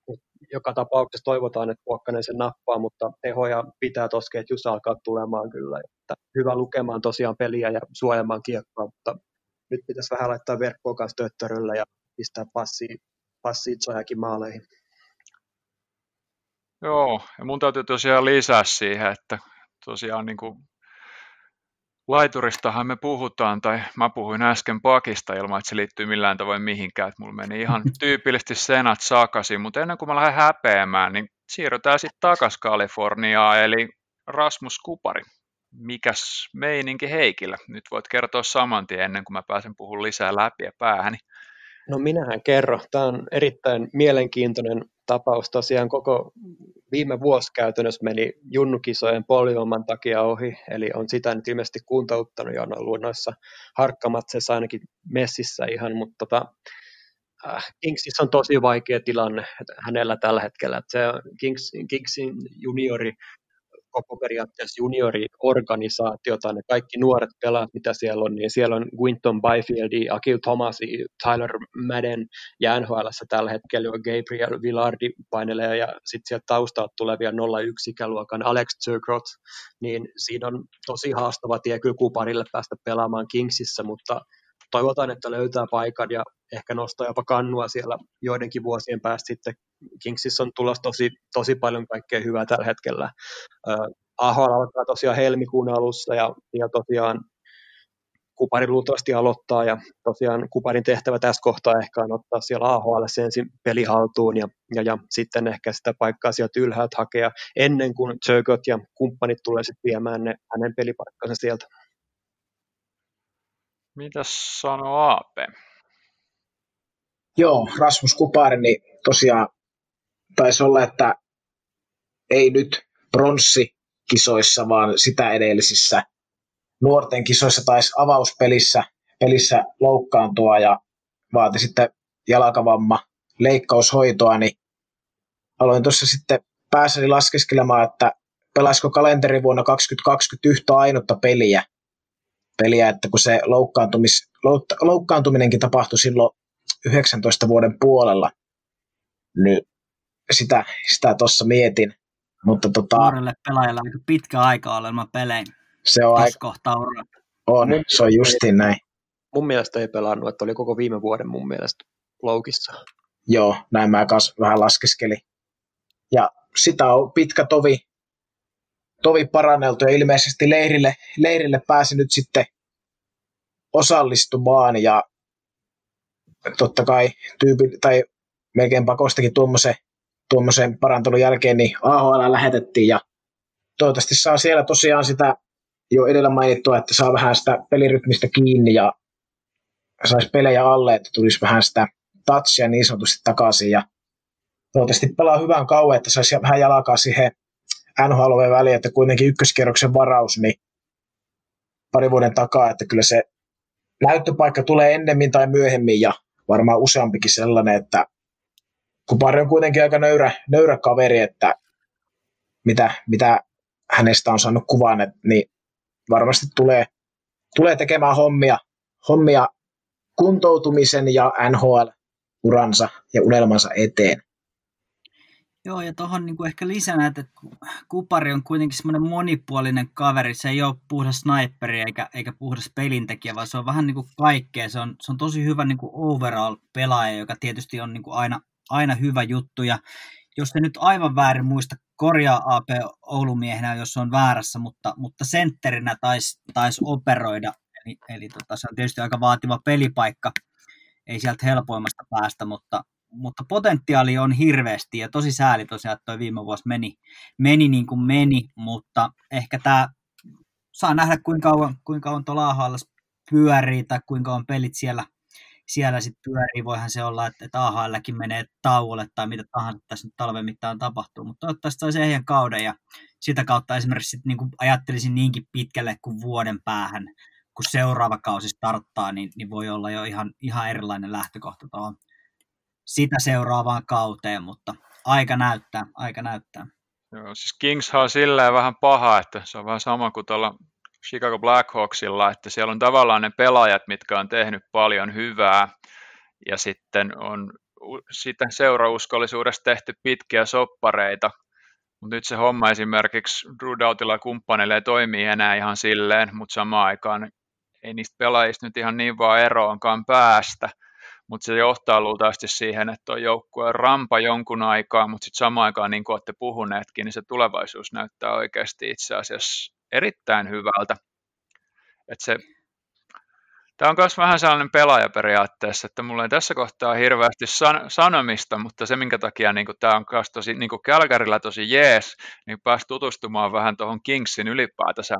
joka tapauksessa toivotaan, että Kuokkanen sen nappaa, mutta tehoja pitää tuossa ketjussa alkaa tulemaan kyllä. Että hyvä lukemaan tosiaan peliä ja suojamaan kiekkoa, mutta nyt pitäisi vähän laittaa verkkoa kanssa töttöröllä ja pistää passi, passi itsojakin maaleihin. Joo, ja mun täytyy tosiaan lisää siihen, että tosiaan niin kuin laituristahan me puhutaan, tai mä puhuin äsken pakista ilman, että se liittyy millään tavoin mihinkään, että mulla meni ihan tyypillisesti senat sakasi, mutta ennen kuin mä lähden häpeämään, niin siirrytään sitten takaisin Kaliforniaan, eli Rasmus Kupari. Mikäs meininki Heikillä? Nyt voit kertoa saman tien ennen kuin mä pääsen puhumaan lisää läpi ja päähäni. No minähän kerro. Tämä on erittäin mielenkiintoinen tapaus. Tosiaan koko viime vuosi käytännössä meni junnukisojen polioman takia ohi, eli on sitä nyt ilmeisesti kuntouttanut ja on ollut noissa harkkamatseissa ainakin messissä ihan, mutta tota, äh, Kingsissa on tosi vaikea tilanne hänellä tällä hetkellä. Että se Kings, Kingsin juniori koko periaatteessa junioriorganisaatiota, ne kaikki nuoret pelaat, mitä siellä on, niin siellä on Winton Byfield, Akil Thomas, Tyler Madden ja NHL tällä hetkellä on Gabriel Villardi painelee ja sitten sieltä taustalta tulevia 01 ikäluokan Alex Turcot, niin siinä on tosi haastava tie kyllä kuparille päästä pelaamaan Kingsissa, mutta toivotaan, että löytää paikan ja ehkä nostaa jopa kannua siellä joidenkin vuosien päästä sitten. Kingsissa on tulossa tosi, tosi paljon kaikkea hyvää tällä hetkellä. AHL alkaa tosiaan helmikuun alussa ja, ja tosiaan Kupari luultavasti aloittaa ja tosiaan Kuparin tehtävä tässä kohtaa ehkä on ottaa siellä AHL ensin pelihaltuun ja, ja, ja sitten ehkä sitä paikkaa sieltä ylhäältä hakea ennen kuin Jögot ja kumppanit tulee sitten viemään ne hänen pelipaikkansa sieltä. Mitäs sanoo Aape? Joo, Rasmus Kupari, niin tosiaan taisi olla, että ei nyt pronssikisoissa, vaan sitä edellisissä nuorten kisoissa taisi avauspelissä pelissä loukkaantua ja vaati sitten jalkavamma leikkaushoitoa, niin aloin tuossa sitten päässäni laskeskelemaan, että pelaisiko kalenteri vuonna 2020 yhtä ainutta peliä, peliä että kun se loukkaantumis, loukkaantuminenkin tapahtui silloin 19 vuoden puolella, niin sitä, sitä tuossa mietin. Mutta tota, Nuorelle pelaajalle aika pitkä aika olemaan pelejä. Se on aika... kohtaa On, se on justiin näin. Mun mielestä ei pelannut, että oli koko viime vuoden mun mielestä loukissa. Joo, näin mä kanssa vähän laskeskelin. Ja sitä on pitkä tovi, tovi paranneltu ja ilmeisesti leirille, leirille pääsi nyt sitten osallistumaan ja totta kai tyypi, tai melkein pakostakin tuommoisen, tuommoisen parantelun jälkeen niin AHL lähetettiin ja toivottavasti saa siellä tosiaan sitä jo edellä mainittua, että saa vähän sitä pelirytmistä kiinni ja saisi pelejä alle, että tulisi vähän sitä touchia niin sanotusti takaisin ja toivottavasti pelaa hyvän kauan, että saisi vähän jalkaa siihen NHL väliin, että kuitenkin ykköskierroksen varaus, niin pari vuoden takaa, että kyllä se näyttöpaikka tulee ennemmin tai myöhemmin ja varmaan useampikin sellainen, että kun pari on kuitenkin aika nöyrä, nöyrä kaveri, että mitä, mitä hänestä on saanut kuvan, että, niin varmasti tulee, tulee tekemään hommia, hommia kuntoutumisen ja NHL-uransa ja unelmansa eteen. Joo, ja tuohon niin ehkä lisänä, että Kupari on kuitenkin semmoinen monipuolinen kaveri. Se ei ole puhdas sniperi eikä, eikä puhdas pelintekijä, vaan se on vähän niin kuin kaikkea. Se on, se on tosi hyvä niin kuin overall-pelaaja, joka tietysti on niin kuin aina, aina hyvä juttu. Ja jos se nyt aivan väärin muista, korjaa AP Oulumiehenä, jos on väärässä, mutta, mutta sentterinä taisi tais operoida. Eli, eli tota, se on tietysti aika vaativa pelipaikka. Ei sieltä helpoimmasta päästä, mutta, mutta potentiaali on hirveästi ja tosi sääli tosiaan, että toi viime vuosi meni, meni niin kuin meni, mutta ehkä tämä saa nähdä kuinka kauan, kuinka on tuolla AHL pyörii tai kuinka on pelit siellä, siellä sitten pyörii. Voihan se olla, että, että AHLkin menee tauolle tai mitä tahansa tässä nyt talven mittaan tapahtuu, mutta toivottavasti saisi ehjän kauden ja sitä kautta esimerkiksi sit, niin kuin ajattelisin niinkin pitkälle kuin vuoden päähän, kun seuraava kausi starttaa, niin, niin voi olla jo ihan, ihan erilainen lähtökohta tuohon sitä seuraavaan kauteen, mutta aika näyttää, aika näyttää. Joo, siis Kings on silleen vähän paha, että se on vähän sama kuin tuolla Chicago Blackhawksilla, että siellä on tavallaan ne pelaajat, mitkä on tehnyt paljon hyvää, ja sitten on sitä seurauskollisuudesta tehty pitkiä soppareita, mutta nyt se homma esimerkiksi ja kumppaneille ei toimii enää ihan silleen, mutta samaan aikaan ei niistä pelaajista nyt ihan niin vaan eroonkaan päästä, mutta se johtaa luultavasti siihen, että on joukkue rampa jonkun aikaa, mutta sitten samaan aikaan, niin kuin olette puhuneetkin, niin se tulevaisuus näyttää oikeasti itse asiassa erittäin hyvältä. Et se, tämä on myös vähän sellainen pelaaja periaatteessa, että mulla ei tässä kohtaa hirveästi san, sanomista, mutta se minkä takia niin tämä on myös tosi, niin Kälkärillä tosi jees, niin pääsi tutustumaan vähän tuohon Kingsin ylipäätänsä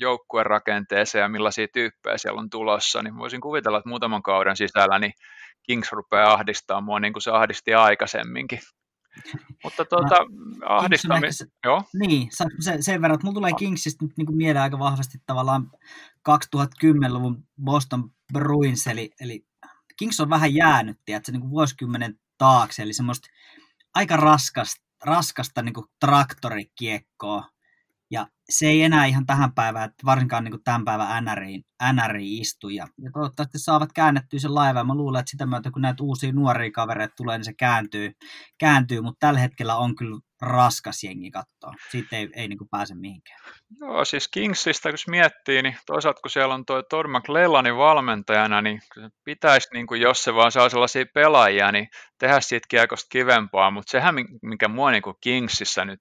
joukkueen rakenteeseen ja millaisia tyyppejä siellä on tulossa, niin voisin kuvitella, että muutaman kauden sisällä niin Kings rupeaa ahdistamaan mua niin kuin se ahdisti aikaisemminkin. Mutta tuota, ahdistami... Se, joo. Niin, se, sen verran, että mulla tulee Kingsistä nyt niin kuin mieleen aika vahvasti tavallaan 2010-luvun Boston Bruins, eli, eli Kings on vähän jäänyt, että se niin kuin vuosikymmenen taakse, eli semmoista aika raskasta, raskasta niin kuin traktorikiekkoa, se ei enää ihan tähän päivään, että varsinkaan niin kuin tämän päivän NRI, istu. Ja, ja toivottavasti saavat käännettyä sen laivan. Mä luulen, että sitä myötä kun näitä uusia nuoria kavereita tulee, niin se kääntyy. kääntyy mutta tällä hetkellä on kyllä raskas jengi katsoa. Siitä ei, ei niin kuin pääse mihinkään. Joo, siis Kingsistä kun miettii, niin toisaalta kun siellä on tuo Todd McLellanin valmentajana, niin pitäisi, niin kuin, jos se vaan saa sellaisia pelaajia, niin tehdä siitä kiekosta kivempaa, mutta sehän, mikä mua niin kuin Kingsissä nyt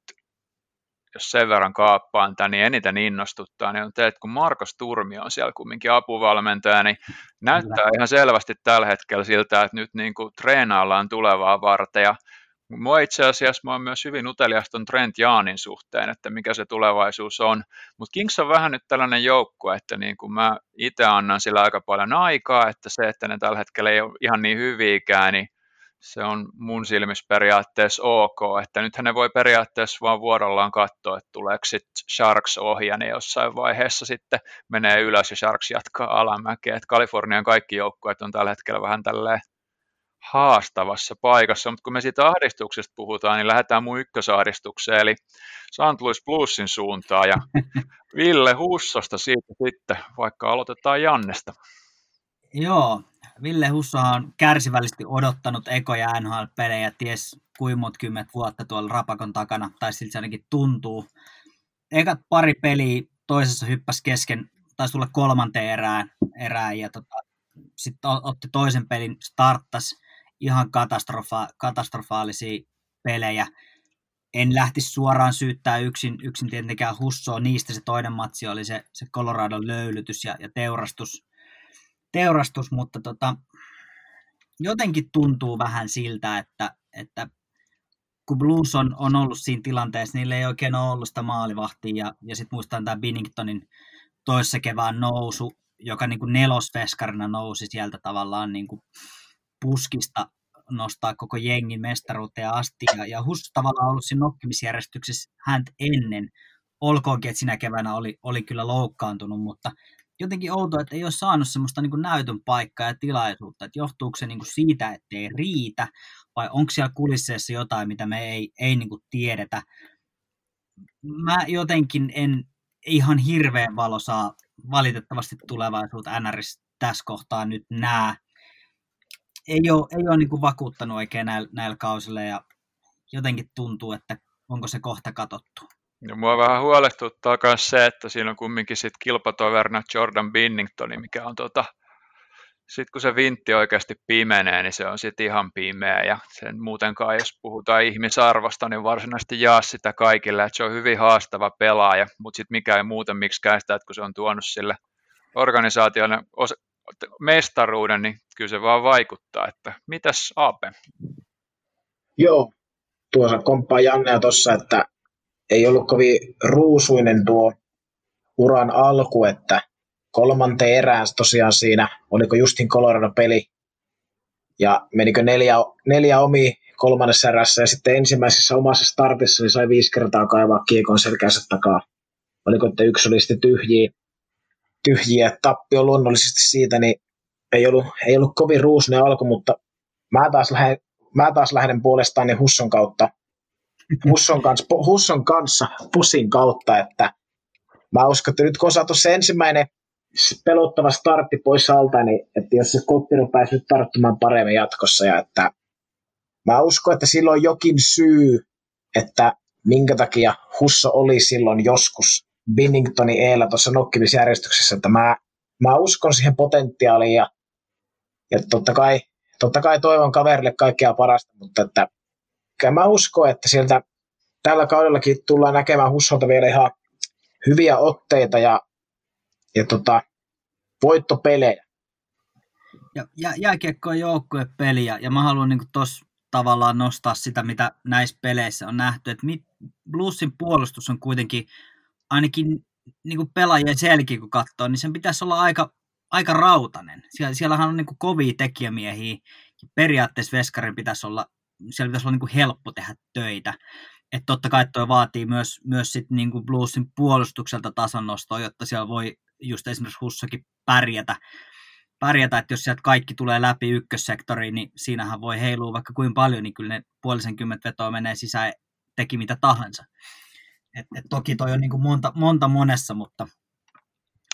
jos sen verran kaappaan tämän, niin eniten innostuttaa, niin on te, että kun Markus Turmi on siellä kumminkin apuvalmentaja, niin näyttää Kyllä. ihan selvästi tällä hetkellä siltä, että nyt niin kuin treenaillaan tulevaa varten, ja Mua itse asiassa mä oon myös hyvin utelias ton Trent Jaanin suhteen, että mikä se tulevaisuus on. Mutta Kings on vähän nyt tällainen joukko, että niin kun mä itse annan sillä aika paljon aikaa, että se, että ne tällä hetkellä ei ole ihan niin hyviäkään, niin se on mun silmissä periaatteessa ok, että nythän ne voi periaatteessa vaan vuorollaan katsoa, että tuleeko sitten Sharks ohi ja ne jossain vaiheessa sitten menee ylös ja Sharks jatkaa alamäkeä. Että Kalifornian kaikki joukkueet on tällä hetkellä vähän tälleen haastavassa paikassa, mutta kun me siitä ahdistuksesta puhutaan, niin lähdetään mun ykkösahdistukseen, eli St. Louis Bluesin suuntaan, ja Ville Hussosta siitä sitten, vaikka aloitetaan Jannesta. Joo, Ville Hussohan on kärsivällisesti odottanut ekoja NHL-pelejä, ties kuinka kymmet vuotta tuolla Rapakon takana, tai siltä ainakin tuntuu. Ekat pari peliä toisessa hyppäs kesken, taisi tulla kolmanteen erään, erään ja tota, sitten otti toisen pelin, starttas ihan katastrofa, katastrofaalisia pelejä. En lähtisi suoraan syyttää yksin, yksin tietenkään Hussoa, niistä se toinen matsi oli se, se Coloradon löylytys ja, ja teurastus, teurastus, mutta tota, jotenkin tuntuu vähän siltä, että, että kun Blues on, on ollut siinä tilanteessa, niillä ei oikein ole ollut sitä maalivahtia, ja, ja sitten muistan tämä Binningtonin toissa kevään nousu, joka niin kuin nelosveskarina nousi sieltä tavallaan niin kuin puskista nostaa koko jengin mestaruuteen asti, ja, ja Hus tavallaan ollut siinä nokkimisjärjestyksessä häntä ennen, olkoonkin, että sinä keväänä oli, oli kyllä loukkaantunut, mutta jotenkin outoa, että ei ole saanut semmoista niin kuin näytön paikkaa ja tilaisuutta, että johtuuko se niin kuin siitä, että ei riitä, vai onko siellä kulisseessa jotain, mitä me ei, ei niin kuin tiedetä. Mä jotenkin en ihan hirveän valosaa valitettavasti tulevaisuutta NRS tässä kohtaa nyt näe. Ei ole, ei ole niin kuin vakuuttanut oikein näillä, näillä kausilla ja jotenkin tuntuu, että onko se kohta katottu. Ja mua vähän huolestuttaa myös se, että siinä on kumminkin sit kilpatoverina Jordan Binningtoni, mikä on tota, sitten kun se vintti oikeasti pimenee, niin se on sitten ihan pimeä. Ja sen muutenkaan, jos puhutaan ihmisarvosta, niin varsinaisesti jaa sitä kaikille, että se on hyvin haastava pelaaja, mutta sitten mikä ei muuten miksikään sitä, että kun se on tuonut sille organisaatiolle mestaruuden, niin kyllä se vaan vaikuttaa, että mitäs Aape? Joo, tuossa komppaa Jannea tuossa, että ei ollut kovin ruusuinen tuo uran alku, että kolmanteen erään tosiaan siinä, oliko Justin Colorado-peli, ja menikö neljä, neljä omi kolmannessa erässä ja sitten ensimmäisessä omassa startissa niin sai viisi kertaa kaivaa kiekon selkänsä takaa. Oliko, että yksi oli sitten tyhjiä, tyhjiä tappio luonnollisesti siitä, niin ei ollut, ei ollut kovin ruusne alku, mutta mä taas lähden, mä taas lähden puolestaan niin Husson kautta, Husson kanssa, Husson kanssa pusin kautta, että mä uskon, että nyt kun on se ensimmäinen pelottava startti pois alta, niin että jos se koppi rupeaisi nyt tarttumaan paremmin jatkossa ja että mä uskon, että silloin on jokin syy, että minkä takia Husso oli silloin joskus Binningtonin eellä tuossa nokkimisjärjestyksessä, että mä, mä uskon siihen potentiaaliin ja, ja totta, kai, totta kai toivon kaverille kaikkea parasta, mutta että mä uskon, että sieltä tällä kaudellakin tullaan näkemään Hussolta vielä ihan hyviä otteita ja, ja tota, voittopelejä. Ja, ja jääkiekko on joukkuepeli ja, ja mä haluan niin tuossa tavallaan nostaa sitä, mitä näissä peleissä on nähty. Että Bluesin puolustus on kuitenkin ainakin niin kuin pelaajien selki, kun katsoo, niin sen pitäisi olla aika, aika rautanen. Siellä, siellähän on niin kuin kovia tekijämiehiä. Periaatteessa Veskarin pitäisi olla, siellä pitäisi olla niin kuin helppo tehdä töitä. Että totta kai toi vaatii myös, myös sit niin kuin Bluesin puolustukselta tasannostoa, jotta siellä voi just esimerkiksi Hussakin pärjätä pärjätä, että jos sieltä kaikki tulee läpi ykkössektoriin, niin siinähän voi heilua vaikka kuin paljon, niin kyllä ne puolisen kymmentä vetoa menee sisään, teki mitä tahansa. Et, et toki toi on niin kuin monta, monta monessa, mutta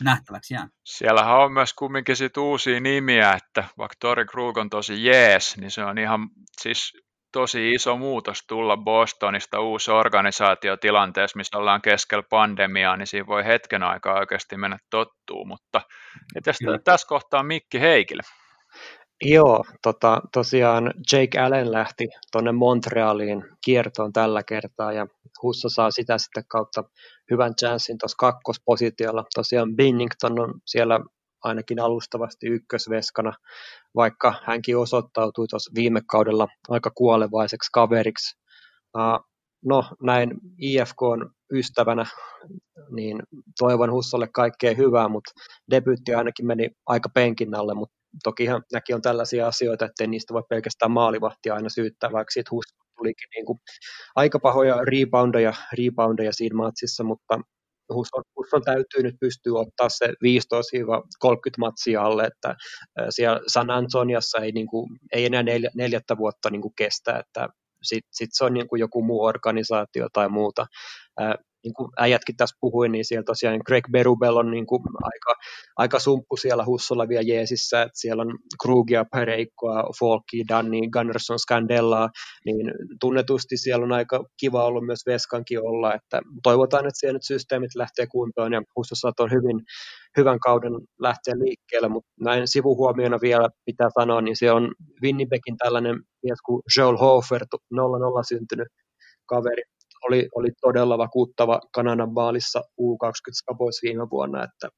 nähtäväksi jää. Siellähän on myös kumminkin sit uusia nimiä, että vaikka Tori Krug on tosi jees, niin se on ihan siis tosi iso muutos tulla Bostonista uusi organisaatio tilanteessa, missä ollaan keskellä pandemiaa, niin siinä voi hetken aikaa oikeasti mennä tottuu, mutta tästä, tässä kohtaa Mikki Heikille. Joo, tota, tosiaan Jake Allen lähti tuonne Montrealiin kiertoon tällä kertaa ja Husso saa sitä sitten kautta hyvän chanssin tuossa kakkospositiolla. Tosiaan Binnington on siellä ainakin alustavasti ykkösveskana, vaikka hänkin osoittautui tuossa viime kaudella aika kuolevaiseksi kaveriksi. No näin IFK on ystävänä, niin toivon Hussolle kaikkea hyvää, mutta debyytti ainakin meni aika penkin alle, mutta tokihan näkin on tällaisia asioita, ettei niistä voi pelkästään maalivahtia aina syyttää, vaikka siitä Husso tulikin niin kuin aika pahoja reboundeja, reboundeja siinä matsissa, mutta Husson, Husson täytyy nyt pystyä ottaa se 15-30 matsia alle, että siellä San Antoniassa ei, niin kuin, ei enää neljä, neljättä vuotta niin kuin kestä, että sitten sit se on niin kuin joku muu organisaatio tai muuta niin kuin äijätkin tässä puhuin, niin siellä tosiaan Greg Berubel on niin kuin aika, aika sumppu siellä Hussolla vielä jeesissä, että siellä on Krugia, Pereikkoa, Folkia, Danny, Gunnarsson, Scandella, niin tunnetusti siellä on aika kiva ollut myös Veskankin olla, että toivotaan, että siellä nyt systeemit lähtee kuntoon ja Hussossa on hyvin, hyvän kauden lähteä liikkeelle, mutta näin sivuhuomiona vielä pitää sanoa, niin se on Winnipegin tällainen mies kuin Joel Hofer, 0-0 syntynyt kaveri, oli, oli todella vakuuttava Kanadan maalissa U20 Skabois viime vuonna, että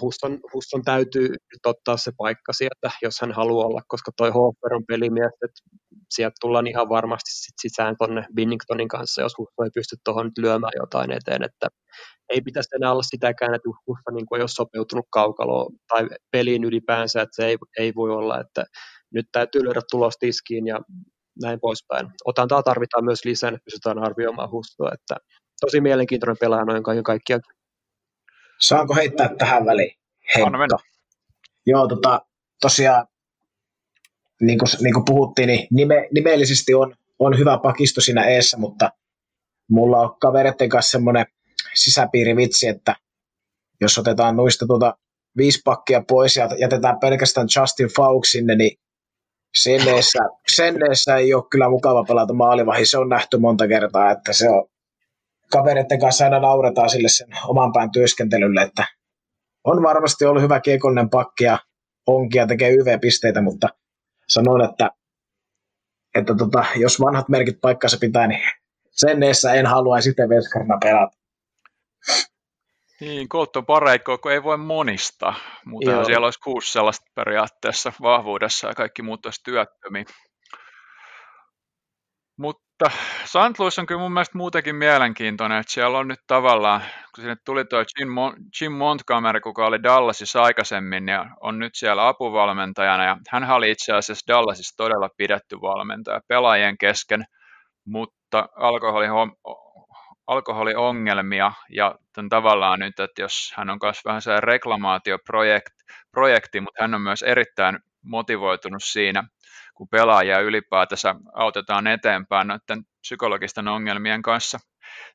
Husson, Husson täytyy nyt ottaa se paikka sieltä, jos hän haluaa olla, koska toi Hoffer on pelimies, että sieltä tullaan ihan varmasti sit sisään tuonne Binningtonin kanssa, jos Husson ei pysty tuohon nyt lyömään jotain eteen, että ei pitäisi enää olla sitäkään, että Husson niin ei ole sopeutunut kaukaloon tai peliin ylipäänsä, että se ei, ei voi olla, että nyt täytyy löydä tulostiskiin ja näin poispäin. Otantaa tarvitaan myös lisää, että pystytään arvioimaan Hustoa, että tosi mielenkiintoinen pelaaja noin kaiken kaikkiaan. Saanko heittää tähän väliin? Heitto. Joo, tota, tosiaan, niin kuin, niin kuin puhuttiin, niin nime, nimellisesti on, on hyvä pakisto siinä eessä, mutta mulla on kavereiden kanssa semmoinen sisäpiirivitsi, että jos otetaan noista tuota viisi pakkia pois ja jätetään pelkästään Justin Fauk sinne, niin Senneessä, Senneessä ei ole kyllä mukava pelata maalivahi, se on nähty monta kertaa, että se on kavereiden kanssa aina nauretaan sille sen oman pään työskentelylle, että on varmasti ollut hyvä kiekollinen pakki ja onkin ja tekee YV-pisteitä, mutta sanoin, että, että tota, jos vanhat merkit paikkansa pitää, niin Senneessä en halua sitten veskarina pelata. Niin, Colton Pareikko, kun ei voi monista, mutta siellä olisi kuusi sellaista periaatteessa vahvuudessa ja kaikki muut olisi työttömiä. Mutta St. Louis on kyllä mun mielestä muutenkin mielenkiintoinen, että siellä on nyt tavallaan, kun sinne tuli tuo Jim, Jim Montgomery, kuka oli Dallasissa aikaisemmin ja on nyt siellä apuvalmentajana ja hän oli itse asiassa Dallasissa todella pidetty valmentaja pelaajien kesken, mutta alkoholi, alkoholiongelmia ja tavallaan nyt, että jos hän on myös vähän se reklamaatioprojekti, mutta hän on myös erittäin motivoitunut siinä, kun pelaajia ylipäätänsä autetaan eteenpäin noiden psykologisten ongelmien kanssa.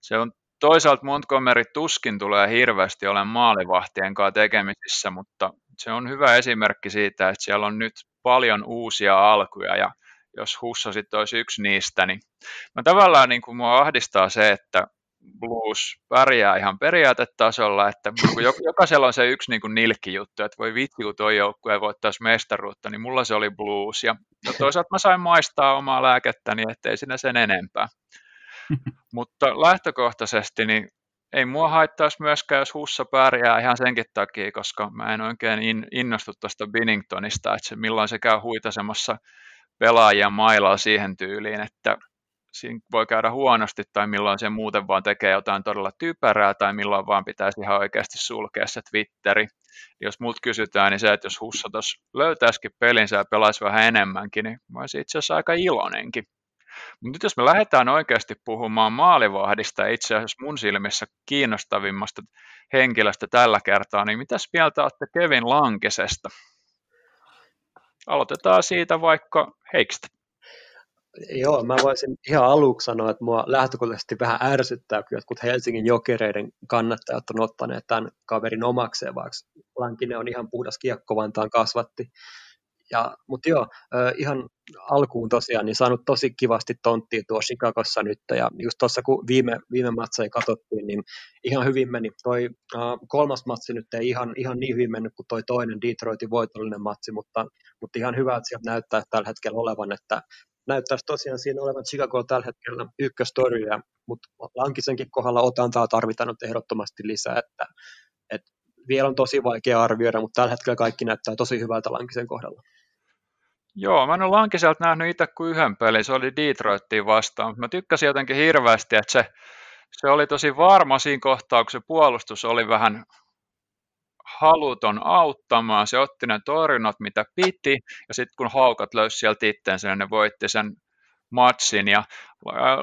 Se on toisaalta Montgomery tuskin tulee hirveästi olemaan maalivahtien kanssa tekemisissä, mutta se on hyvä esimerkki siitä, että siellä on nyt paljon uusia alkuja ja jos Hussa sitten olisi yksi niistä, niin mä tavallaan niin kuin mua ahdistaa se, että Blues pärjää ihan periaatetasolla, että jokaisella on se yksi niin kuin nilkkijuttu, että voi vitsi, kun tuo joukkue voittaisi mestaruutta, niin mulla se oli Blues. Ja no toisaalta mä sain maistaa omaa lääkettäni, ettei sinä sen enempää. Mutta lähtökohtaisesti niin ei mua haittaisi myöskään, jos Hussa pärjää ihan senkin takia, koska mä en oikein innostu tuosta Binningtonista, että se, milloin se käy huitasemassa pelaajia mailaa siihen tyyliin, että siinä voi käydä huonosti tai milloin se muuten vaan tekee jotain todella typerää tai milloin vaan pitäisi ihan oikeasti sulkea se Twitteri. Jos mut kysytään, niin se, että jos Hussa tuossa löytäisikin pelinsä ja pelaisi vähän enemmänkin, niin mä olisin itse asiassa aika iloinenkin. Mutta nyt jos me lähdetään oikeasti puhumaan maalivahdista itse asiassa mun silmissä kiinnostavimmasta henkilöstä tällä kertaa, niin mitäs mieltä olette Kevin Lankesesta? Aloitetaan siitä vaikka Heikstä. Joo, mä voisin ihan aluksi sanoa, että mua lähtökohtaisesti vähän ärsyttää, kun jotkut Helsingin jokereiden kannattajat on ottaneet tämän kaverin omakseen, vaikka Lankinen on ihan puhdas kiekko, Vantaan kasvatti. Ja, mutta joo, ihan alkuun tosiaan niin saanut tosi kivasti tonttia tuo Chicagossa nyt, ja just tuossa kun viime, viime matseja katsottiin, niin ihan hyvin meni. Toi kolmas matsi nyt ei ihan, ihan niin hyvin mennyt kuin toi toinen Detroitin voitollinen matsi, mutta, mutta ihan hyvä, että sieltä näyttää tällä hetkellä olevan, että näyttäisi tosiaan siinä olevan Chicago tällä hetkellä ykköstorjuja, mutta Lankisenkin kohdalla otantaa tarvitaan nyt ehdottomasti lisää, että, että vielä on tosi vaikea arvioida, mutta tällä hetkellä kaikki näyttää tosi hyvältä Lankisen kohdalla. Joo, mä en ole Lankiselta nähnyt itse kuin yhden pelin, se oli Detroittiin vastaan, mutta mä tykkäsin jotenkin hirveästi, että se, se oli tosi varma siinä kohtaa, kun se puolustus oli vähän haluton auttamaan. Se otti ne torjunnat, mitä piti, ja sitten kun haukat löysi sieltä itteensä, niin ne voitti sen matsin. Ja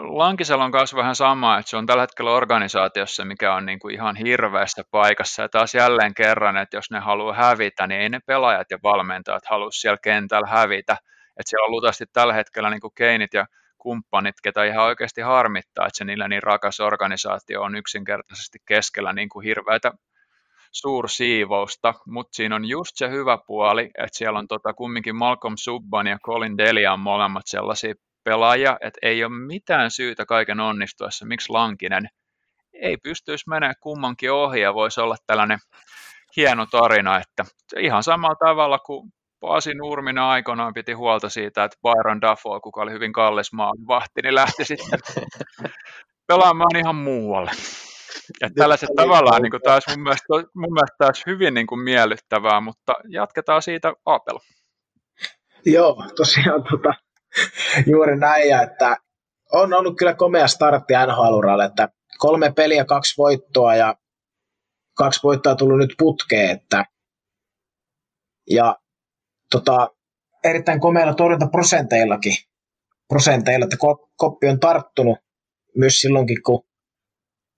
Lankisella on myös vähän sama, että se on tällä hetkellä organisaatiossa, mikä on niin kuin ihan hirveässä paikassa. Ja taas jälleen kerran, että jos ne haluaa hävitä, niin ei ne pelaajat ja valmentajat halua siellä kentällä hävitä. Että siellä on luultavasti tällä hetkellä niin kuin Keinit ja kumppanit, ketä ihan oikeasti harmittaa, että se niillä niin rakas organisaatio on yksinkertaisesti keskellä niin kuin hirveätä suursiivousta, mutta siinä on just se hyvä puoli, että siellä on tota kumminkin Malcolm Subban ja Colin Delia on molemmat sellaisia pelaajia, että ei ole mitään syytä kaiken onnistuessa, miksi Lankinen ei pystyisi menemään kummankin ohi ja voisi olla tällainen hieno tarina, että ihan samalla tavalla kuin Pasi Nurmina aikoinaan piti huolta siitä, että Byron Dafoe, kuka oli hyvin kallis vahti, niin lähti sitten pelaamaan ihan muualle. Ja tällaiset tavallaan niin kuin taas mun mielestä, mun mielestä taas hyvin niin kuin miellyttävää, mutta jatketaan siitä Apel. Joo, tosiaan tota, juuri näin, ja että on ollut kyllä komea startti nhl että kolme peliä, kaksi voittoa ja kaksi voittoa tullut nyt putkeen, että ja tota, erittäin komeilla torjuntaprosenteillakin, prosenteilla, että koppi on tarttunut myös silloinkin, kun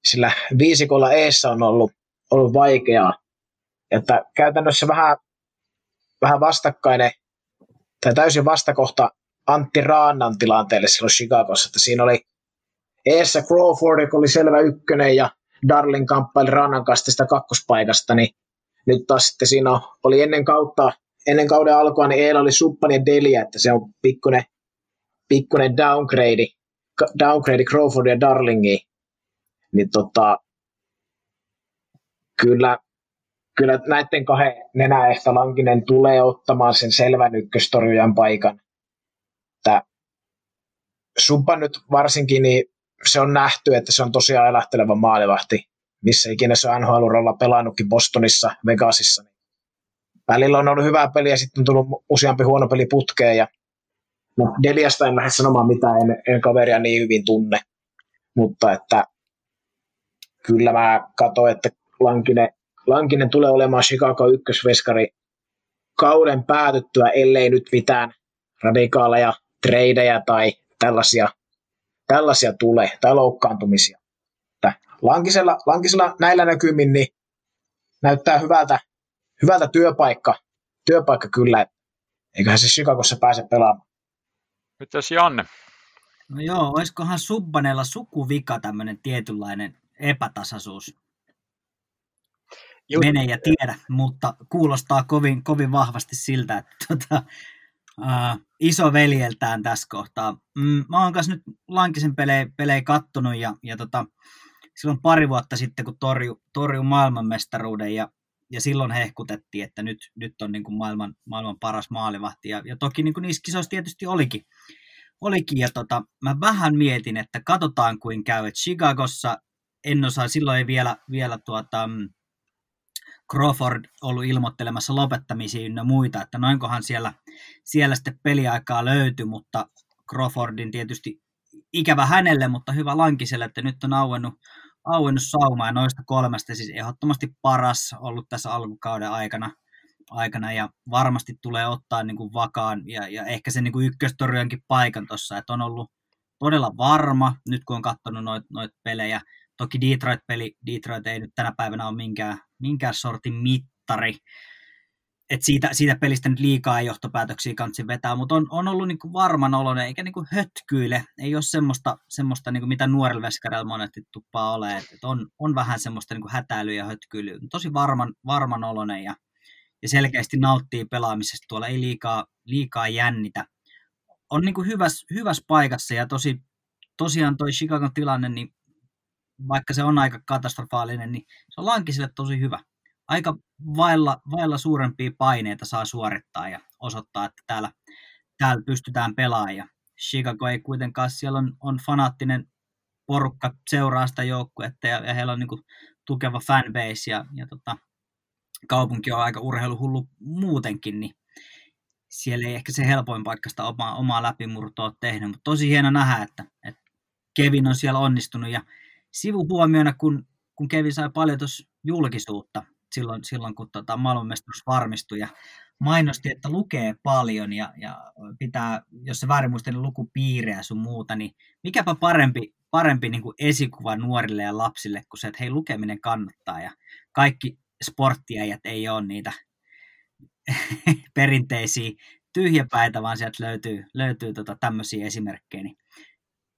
sillä viisikolla eessä on ollut, ollut vaikeaa. Että käytännössä vähän, vähän vastakkainen tai täysin vastakohta Antti Raannan tilanteelle silloin Chicagossa, että siinä oli eessä Crawford, joka oli selvä ykkönen ja Darling kamppaili Rannan kanssa sitä kakkospaikasta, niin nyt taas sitten siinä oli ennen kautta, ennen kauden alkua, niin Eela oli Suppan ja Delia, että se on pikkuinen, pikkuinen downgrade, downgrade Crawford ja Darlingiin niin tota, kyllä, kyllä näiden kahden nenäestä Lankinen tulee ottamaan sen selvän ykköstorjujan paikan. Että Subba nyt varsinkin, niin se on nähty, että se on tosiaan elahteleva maalivahti, missä ikinä se on nhl pelannutkin Bostonissa, Vegasissa. Välillä on ollut hyvää peliä, sitten on tullut useampi huono peli putkeen ja no Deliasta en lähde sanomaan mitään, en, en kaveria niin hyvin tunne, mutta että kyllä mä katsoin, että Lankinen, Lankinen tulee olemaan Chicago ykkösveskari kauden päätyttyä, ellei nyt mitään radikaaleja tradeja tai tällaisia, tällaisia tule, tai loukkaantumisia. Lankisella, Lankisella näillä näkymin niin näyttää hyvältä, hyvältä työpaikka, työpaikka kyllä, eiköhän se Chicagossa pääse pelaamaan. Mitäs Janne? No joo, olisikohan Subbaneella sukuvika tämmöinen tietynlainen epätasaisuus? Just. Mene ja tiedä, mutta kuulostaa kovin, kovin vahvasti siltä, että tota, uh, iso veljeltään tässä kohtaa. Mm, mä oon kanssa nyt Lankisen pelejä, pelejä kattonut ja, ja tota, silloin pari vuotta sitten, kun torju, torju maailmanmestaruuden ja, ja silloin hehkutettiin, että nyt, nyt on niin kuin maailman, maailman paras maalivahti. Ja, ja toki niin kuin niissä kisoissa tietysti olikin. olikin ja tota, mä vähän mietin, että katsotaan kuin käy. Et Chicagossa en osaa, silloin ei vielä, vielä tuota, mm, Crawford ollut ilmoittelemassa lopettamisia ynnä muita, että noinkohan siellä, siellä sitten peliaikaa löytyi, mutta Crawfordin tietysti ikävä hänelle, mutta hyvä Lankiselle, että nyt on auennut, auennut sauma ja noista kolmesta siis ehdottomasti paras ollut tässä alkukauden aikana, aikana ja varmasti tulee ottaa niin kuin vakaan ja, ja ehkä sen niin kuin paikan tuossa, että on ollut todella varma, nyt kun on katsonut noita noit pelejä. Toki Detroit-peli, Detroit ei nyt tänä päivänä ole minkään, minkään sortin mittari, et siitä, siitä pelistä nyt liikaa johtopäätöksiä kansi vetää, mutta on, on ollut niinku varman oloinen, eikä niinku hötkyile. Ei ole semmoista, semmoista niinku mitä nuorilla veskareilla monesti tuppaa ole. Et, et on, on, vähän semmoista niinku hätäilyä ja hötkyilyä. Tosi varman, varman oloinen ja, ja selkeästi nauttii pelaamisesta. Tuolla ei liikaa, liikaa jännitä. On niinku hyvässä, hyvässä paikassa ja tosi, tosiaan toi Chicagon tilanne, niin vaikka se on aika katastrofaalinen, niin se on Lankiselle tosi hyvä aika vailla, vailla suurempia paineita saa suorittaa ja osoittaa, että täällä, täällä pystytään pelaamaan. Ja Chicago ei kuitenkaan, siellä on, on fanaattinen porukka seuraa sitä joukkuetta ja, ja heillä on niin kuin tukeva fanbase ja, ja tota, kaupunki on aika urheiluhullu muutenkin, niin siellä ei ehkä se helpoin paikka sitä omaa, omaa läpimurtoa tehnyt, mutta tosi hieno nähdä, että, että Kevin on siellä onnistunut ja sivuhuomiona, kun, kun Kevin sai paljon tuossa julkisuutta silloin, silloin kun tota maailmanmestaruus varmistui ja mainosti, että lukee paljon ja, ja pitää, jos se väärin muista, niin lukupiirejä sun muuta, niin mikäpä parempi, parempi niin kuin esikuva nuorille ja lapsille kuin se, että hei lukeminen kannattaa ja kaikki sporttiäjät ei ole niitä perinteisiä tyhjäpäitä, vaan sieltä löytyy, löytyy tota tämmöisiä esimerkkejä. Niin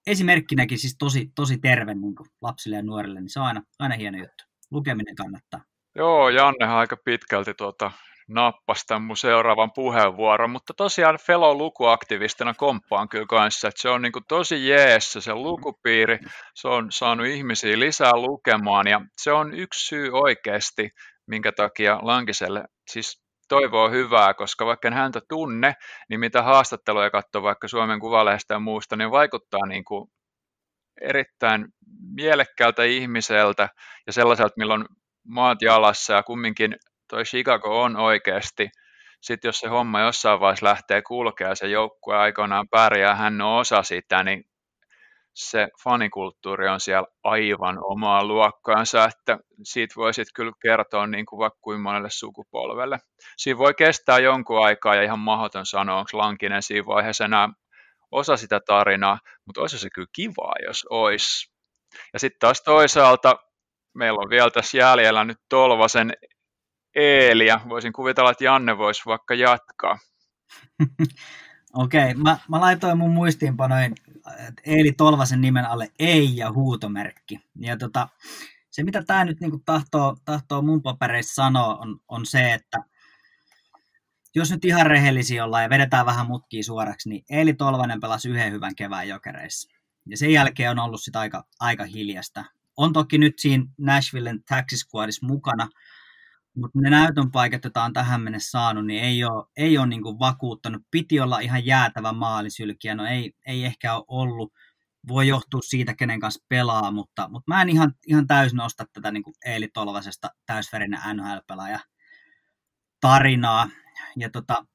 esimerkkinäkin siis tosi, tosi terve niin lapsille ja nuorille, niin se on aina, aina hieno juttu. Lukeminen kannattaa. Joo, Jannehan aika pitkälti tuota, nappasi tämän mun seuraavan puheenvuoron, mutta tosiaan Fellow-lukuaktivistina komppaan kyllä kanssa, että se on niin kuin tosi jeessä se lukupiiri, se on saanut ihmisiä lisää lukemaan ja se on yksi syy oikeasti, minkä takia Lankiselle siis toivoo hyvää, koska vaikka en häntä tunne, niin mitä haastatteluja katsoo vaikka Suomen Kuvalehdestä ja muusta, niin vaikuttaa niin kuin erittäin mielekkäältä ihmiseltä ja sellaiselta, milloin maat jalassa ja kumminkin toi Chicago on oikeasti, sitten jos se homma jossain vaiheessa lähtee kulkea ja se joukkue aikoinaan pärjää, hän on osa sitä, niin se fanikulttuuri on siellä aivan omaa luokkaansa, että siitä voisit kyllä kertoa niin kuin vaikka kuin monelle sukupolvelle. Siinä voi kestää jonkun aikaa ja ihan mahdoton sanoa, onko Lankinen siinä vaiheessa enää osa sitä tarinaa, mutta olisi se kyllä kivaa, jos olisi. Ja sitten taas toisaalta meillä on vielä tässä jäljellä nyt Tolvasen Eeli, ja voisin kuvitella, että Janne voisi vaikka jatkaa. Okei, okay, mä, mä laitoin mun muistiinpanoin Eeli Tolvasen nimen alle ei ja huutomerkki. Ja tota, se, mitä tämä nyt niinku tahtoo, tahtoo mun papereissa sanoa, on, on se, että jos nyt ihan rehellisiä ollaan ja vedetään vähän mutkia suoraksi, niin Eeli Tolvanen pelasi yhden hyvän kevään jokereissa. Ja sen jälkeen on ollut sitä aika, aika hiljasta on toki nyt siinä Nashvillen Taxi Squadissa mukana, mutta ne näytön paikat, joita on tähän mennessä saanut, niin ei ole, ei ole niin kuin vakuuttanut. Piti olla ihan jäätävä maalisylkiä, no ei, ei ehkä ole ollut. Voi johtua siitä, kenen kanssa pelaa, mutta, mutta mä en ihan, ihan täysin osta tätä niin kuin Eeli Tolvasesta täysverinen NHL-pelaaja tarinaa. Ja tota,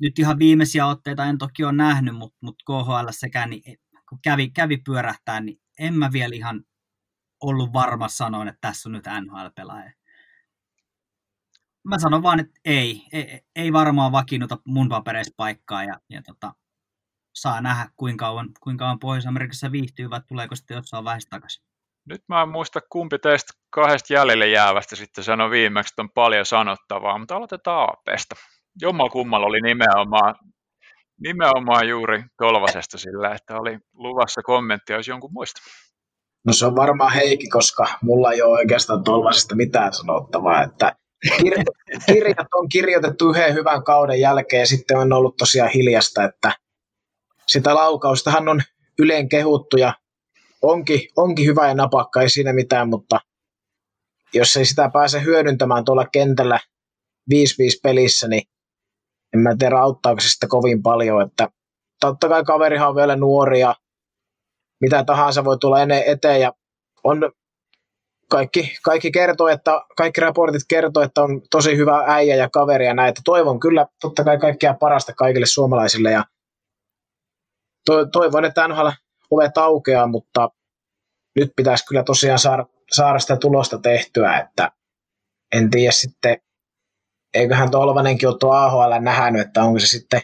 nyt ihan viimeisiä otteita en toki ole nähnyt, mutta mut KHL sekään, niin kun kävi, kävi pyörähtää, niin en mä vielä ihan ollut varma sanoin, että tässä on nyt NHL-pelaaja. Mä sanon vaan, että ei, ei, ei varmaan vakiinnuta mun papereissa paikkaa ja, ja tota, saa nähdä, kuinka kauan, kuinka kauan Pohjois-Amerikassa viihtyy, vai tuleeko sitten jossain vaiheessa takaisin. Nyt mä en muista, kumpi teistä kahdesta jäljelle jäävästä sitten sanoi viimeksi, että on paljon sanottavaa, mutta aloitetaan APsta. Jommal kummalla oli nimenomaan, nimenomaan juuri Tolvasesta sillä, että oli luvassa kommentti, jos jonkun muista. No se on varmaan Heikki, koska mulla ei ole oikeastaan Tolvasesta mitään sanottavaa, että kirjat on kirjoitettu yhden hyvän kauden jälkeen ja sitten on ollut tosiaan hiljasta, että sitä laukaustahan on yleen kehuttu ja onkin, onkin hyvä ja napakka, ei siinä mitään, mutta jos ei sitä pääse hyödyntämään tuolla kentällä 5-5 pelissä, niin en mä tiedä auttaako se sitä kovin paljon, että totta kai kaverihan on vielä nuori ja mitä tahansa voi tulla eteen ja on kaikki, kaikki kertoo, että kaikki raportit kertoo, että on tosi hyvä äijä ja kaveri ja näitä. Toivon kyllä totta kai kaikkea parasta kaikille suomalaisille ja to, toivon, että NHL ovet aukeaa, mutta nyt pitäisi kyllä tosiaan saada, saada sitä tulosta tehtyä, että en tiedä sitten, eiköhän Tolvanenkin ole tuo AHL nähnyt, että onko se sitten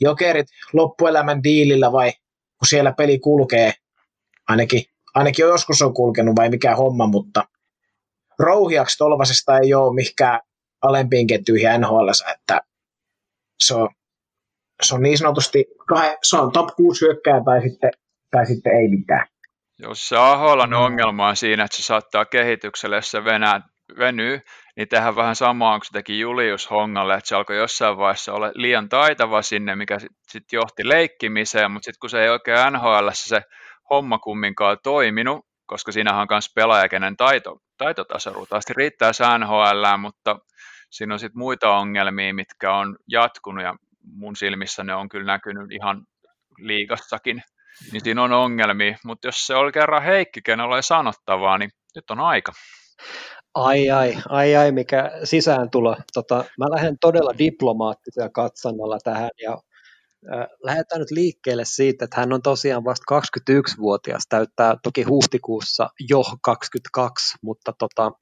jokerit loppuelämän diilillä vai kun siellä peli kulkee, ainakin, ainakin joskus on kulkenut vai mikä homma, mutta rouhiaksi Tolvasesta ei ole mikään alempiin kettyihin NHL, että se on, se on niin sanotusti, se on top 6 hyökkää tai sitten, tai sitten ei mitään. Jos se Aholan ongelma on siinä, että se saattaa kehitykselle, jos se venää, venyy, niin tehdään vähän samaa kuin se teki Julius Hongalle, että se alkoi jossain vaiheessa olla liian taitava sinne, mikä sitten sit johti leikkimiseen, mutta sitten kun se ei oikein NHL se homma kumminkaan toiminut, koska siinähän on myös pelaaja, kenen taito, taitotaso ruutaasti riittää NHL, mutta siinä on sitten muita ongelmia, mitkä on jatkunut ja mun silmissä ne on kyllä näkynyt ihan liigassakin, niin siinä on ongelmia, mutta jos se oli kerran Heikki, kenellä oli sanottavaa, niin nyt on aika. Ai ai, ai ai, mikä sisääntulo. Tota, mä lähden todella diplomaattisella katsannalla tähän ja lähdetään nyt liikkeelle siitä, että hän on tosiaan vasta 21-vuotias, täyttää toki huhtikuussa jo 22, mutta tota,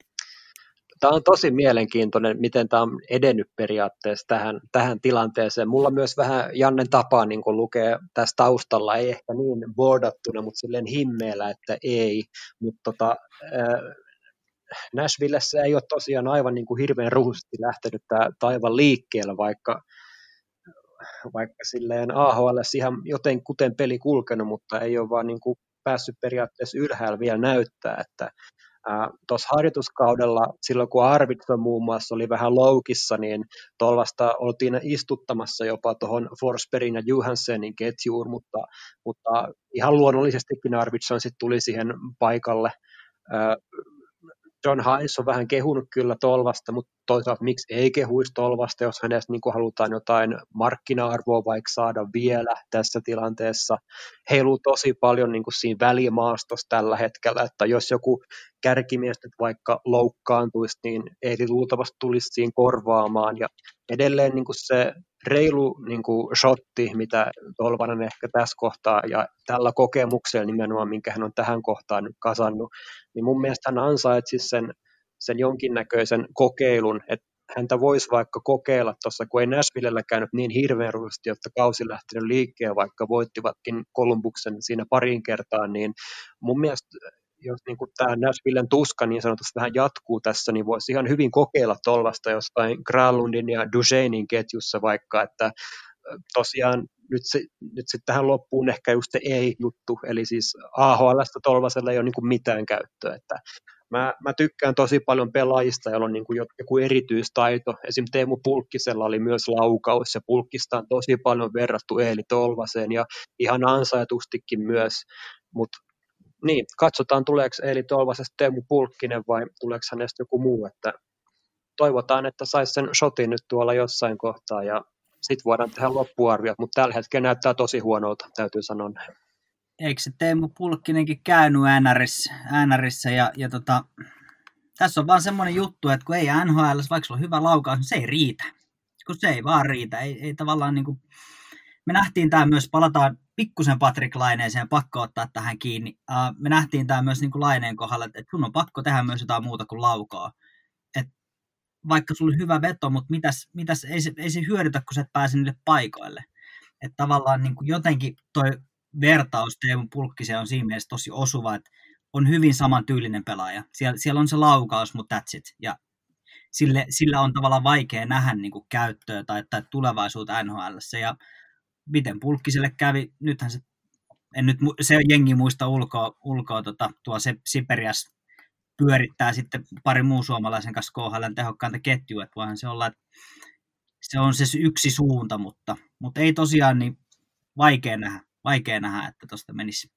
tämä on tosi mielenkiintoinen, miten tämä on edennyt periaatteessa tähän, tähän tilanteeseen. Mulla myös vähän Jannen tapaa niin lukee tässä taustalla, ei ehkä niin boardattuna, mutta silleen himmeellä, että ei. Mutta tota, Nashvillessä ei ole tosiaan aivan niin kuin hirveän ruhusti lähtenyt tämä taivan liikkeellä, vaikka, vaikka silleen AHL ihan joten kuten peli kulkenut, mutta ei ole vaan niin kuin päässyt periaatteessa ylhäällä vielä näyttää, että Tuossa harjoituskaudella, silloin kun Arvidsson muun muassa oli vähän loukissa, niin tuollaista oltiin istuttamassa jopa tuohon Forsbergin ja Johanssenin ketjuun, mutta, mutta ihan luonnollisestikin Arvidsson sitten tuli siihen paikalle John Hines on vähän kehunut kyllä Tolvasta, mutta toisaalta miksi ei kehuisi Tolvasta, jos hänestä niin halutaan jotain markkina-arvoa vaikka saada vielä tässä tilanteessa. Heiluu tosi paljon niin kuin siinä välimaastossa tällä hetkellä, että jos joku kärkimies nyt vaikka loukkaantuisi, niin ei luultavasti tulisi siinä korvaamaan. Ja edelleen niin kuin se reilu niin kuin shotti, mitä Tolvanen ehkä tässä kohtaa ja tällä kokemuksella nimenomaan, minkä hän on tähän kohtaan nyt kasannut, niin mun mielestä hän ansaitsisi sen, sen jonkinnäköisen kokeilun, että häntä voisi vaikka kokeilla tuossa, kun ei Nashvillellä käynyt niin hirveän ruusti, jotta kausi lähtenyt liikkeen, vaikka voittivatkin Kolumbuksen siinä parin kertaan, niin mun mielestä jos niin kuin tämä Nashvillen tuska niin sanotusti vähän jatkuu tässä, niin voisi ihan hyvin kokeilla tuollaista jostain Graalundin ja Ducheinin ketjussa vaikka, että tosiaan nyt, se, nyt sitten tähän loppuun ehkä just se ei-juttu, eli siis AHLstä Tolvasella ei ole niin mitään käyttöä, että mä, mä tykkään tosi paljon pelaajista, joilla on niin kuin joku erityistaito. Esim. Teemu Pulkkisella oli myös laukaus, ja Pulkkista on tosi paljon verrattu Eeli Tolvaseen, ja ihan ansaitustikin myös, mutta niin, katsotaan tuleeko Eeli Tolvasesta Teemu Pulkkinen vai tuleeko hänestä joku muu, että toivotaan, että saisi sen shotin nyt tuolla jossain kohtaa ja sitten voidaan tehdä loppuarviot, mutta tällä hetkellä näyttää tosi huonolta, täytyy sanoa näin. Eikö se Teemu Pulkkinenkin käynyt NRissä, NRissä ja, ja tota, tässä on vaan semmoinen juttu, että kun ei NHL, vaikka sulla on hyvä laukaus, niin se ei riitä. kun se ei vaan riitä. Ei, ei tavallaan niin kuin, me nähtiin tämä myös, palataan pikkusen Patrick Laineeseen, pakko ottaa tähän kiinni. Uh, me nähtiin tämä myös niin kuin Laineen kohdalla, että sun on pakko tehdä myös jotain muuta kuin laukaa. Et vaikka sulla oli hyvä veto, mutta mitäs, mitäs ei, se, ei se hyödytä, kun sä et pääse niille paikoille. Että tavallaan niin kuin jotenkin toi vertaus Teemu Pulkkiseen on siinä mielessä tosi osuva, että on hyvin samantyylinen pelaaja. Siellä, siellä on se laukaus, mutta that's it. Ja sille, sillä on tavallaan vaikea nähdä niin kuin käyttöä tai, tai tulevaisuutta NHL. Ja miten Pulkkiselle kävi, nythän se, en nyt se jengi muista ulkoa, ulkoa tota, tuo se Siperias pyörittää sitten pari muu suomalaisen kanssa KHL tehokkaanta ketjua, että voihan se olla, että se on se yksi suunta, mutta, mutta ei tosiaan niin vaikea nähdä, vaikea nähdä että tuosta menisi,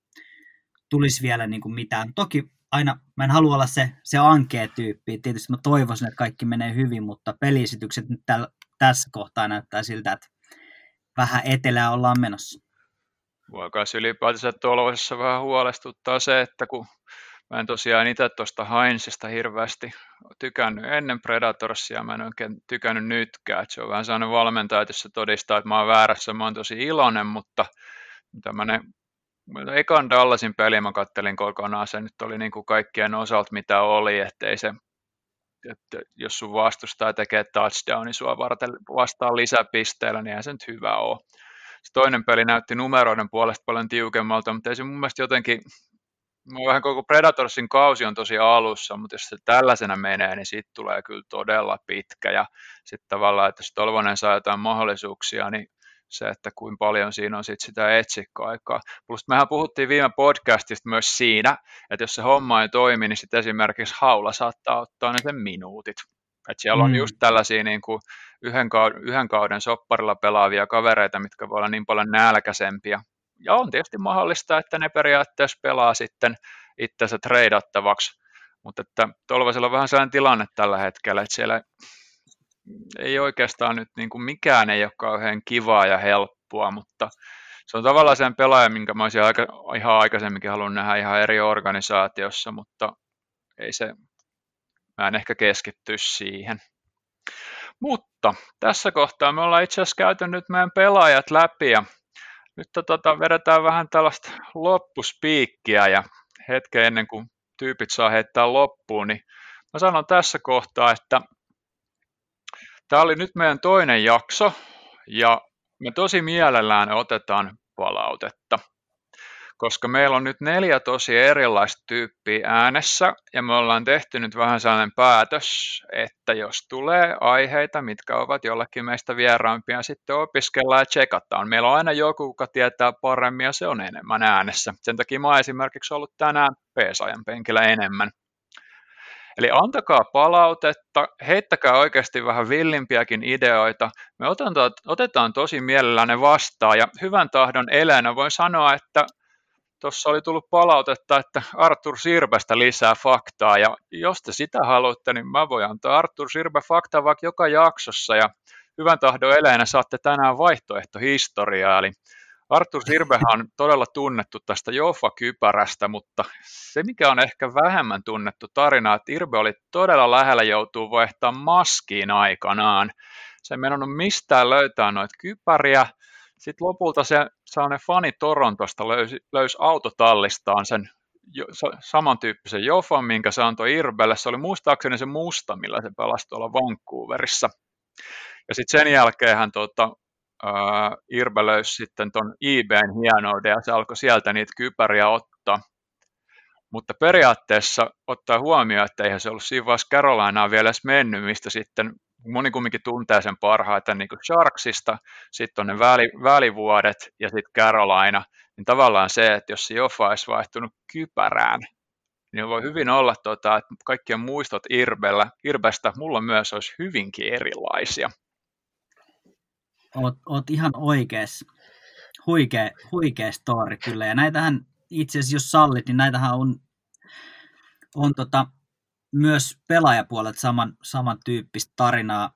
tulisi vielä niin kuin mitään. Toki aina, mä en halua olla se, se ankea tyyppi, tietysti mä toivoisin, että kaikki menee hyvin, mutta pelisitykset nyt täl, tässä kohtaa näyttää siltä, että vähän etelää ollaan menossa. Mua kanssa ylipäätänsä tuollaisessa vähän huolestuttaa se, että kun mä en tosiaan itse tuosta Heinzista hirveästi tykännyt ennen Predatorsia, mä en oikein tykännyt nytkään, että se on vähän sellainen valmentaja, että todistaa, että mä oon väärässä, mä oon tosi iloinen, mutta tämmöinen ekan Dallasin peli mä kattelin kokonaan, se nyt oli niin kuin kaikkien osalta mitä oli, ettei se että jos sun vastustaja tekee touchdownin sua varten vastaan lisäpisteellä, niin eihän se nyt hyvä ole. Se toinen peli näytti numeroiden puolesta paljon tiukemmalta, mutta ei se mun mielestä jotenkin, vähän koko Predatorsin kausi on tosi alussa, mutta jos se tällaisena menee, niin siitä tulee kyllä todella pitkä. Ja sitten tavallaan, että jos Tolvanen saa jotain mahdollisuuksia, niin se, että kuinka paljon siinä on sit sitä etsikkoaikaa. Plus mehän puhuttiin viime podcastista myös siinä, että jos se homma ei toimi, niin sitten esimerkiksi haula saattaa ottaa ne sen minuutit. Et siellä on mm. just tällaisia niin kuin yhden, kauden, yhden kauden sopparilla pelaavia kavereita, mitkä voi olla niin paljon nälkäisempiä. Ja on tietysti mahdollista, että ne periaatteessa pelaa sitten itsensä treidattavaksi, mutta että Tolvasella on vähän sellainen tilanne tällä hetkellä, että siellä ei oikeastaan nyt niin kuin mikään ei ole kauhean kivaa ja helppoa, mutta se on tavallaan sen pelaaja, minkä mä olisin aika, ihan aikaisemminkin halunnut nähdä ihan eri organisaatiossa, mutta ei se, mä en ehkä keskittyisi siihen. Mutta tässä kohtaa me ollaan itse asiassa käyty nyt meidän pelaajat läpi ja nyt tota, vedetään vähän tällaista loppuspiikkiä ja hetken ennen kuin tyypit saa heittää loppuun, niin mä sanon tässä kohtaa, että Tämä oli nyt meidän toinen jakso ja me tosi mielellään otetaan palautetta, koska meillä on nyt neljä tosi erilaista tyyppiä äänessä ja me ollaan tehty nyt vähän sellainen päätös, että jos tulee aiheita, mitkä ovat jollakin meistä vieraampia, sitten opiskellaan ja tsekataan. Meillä on aina joku, joka tietää paremmin ja se on enemmän äänessä. Sen takia mä oon esimerkiksi ollut tänään Peesajan penkillä enemmän. Eli antakaa palautetta, heittäkää oikeasti vähän villimpiäkin ideoita. Me otetaan, otetaan tosi mielellään ne vastaan ja hyvän tahdon elänä voin sanoa, että tuossa oli tullut palautetta, että Artur Sirbestä lisää faktaa ja jos te sitä haluatte, niin mä voin antaa Artur Sirbe faktaa vaikka joka jaksossa ja hyvän tahdon elänä saatte tänään vaihtoehtohistoriaa, eli Artur Sirbehän on todella tunnettu tästä Joffa-kypärästä, mutta se mikä on ehkä vähemmän tunnettu tarina, että Irbe oli todella lähellä joutuu vaihtaa maskiin aikanaan. Se ei mennyt mistään löytää noita kypäriä. Sitten lopulta se sellainen fani Torontosta löysi, löysi autotallistaan sen jo, samantyyppisen Joffan, minkä se antoi Irbelle. Se oli muistaakseni se musta, millä se pelasi tuolla Vancouverissa. Ja sitten sen jälkeen hän tota, äh, löysi sitten tuon eBayn hienouden ja se alkoi sieltä niitä kypäriä ottaa. Mutta periaatteessa ottaa huomioon, että eihän se ollut siinä vaiheessa Carolinaan vielä edes mennyt, mistä sitten moni kumminkin tuntee sen parhaiten niin kuin Sharksista, sitten on ne väli, välivuodet ja sitten Carolina, niin tavallaan se, että jos se Joffa olisi vaihtunut kypärään, niin voi hyvin olla, tota, että kaikkien muistot Irbellä, Irbestä mulla myös olisi hyvinkin erilaisia oot, oot ihan oikeas. Huikea, huikea story kyllä. Ja näitähän itse asiassa, jos sallit, niin näitähän on, on tota, myös pelaajapuolet saman, samantyyppistä tarinaa.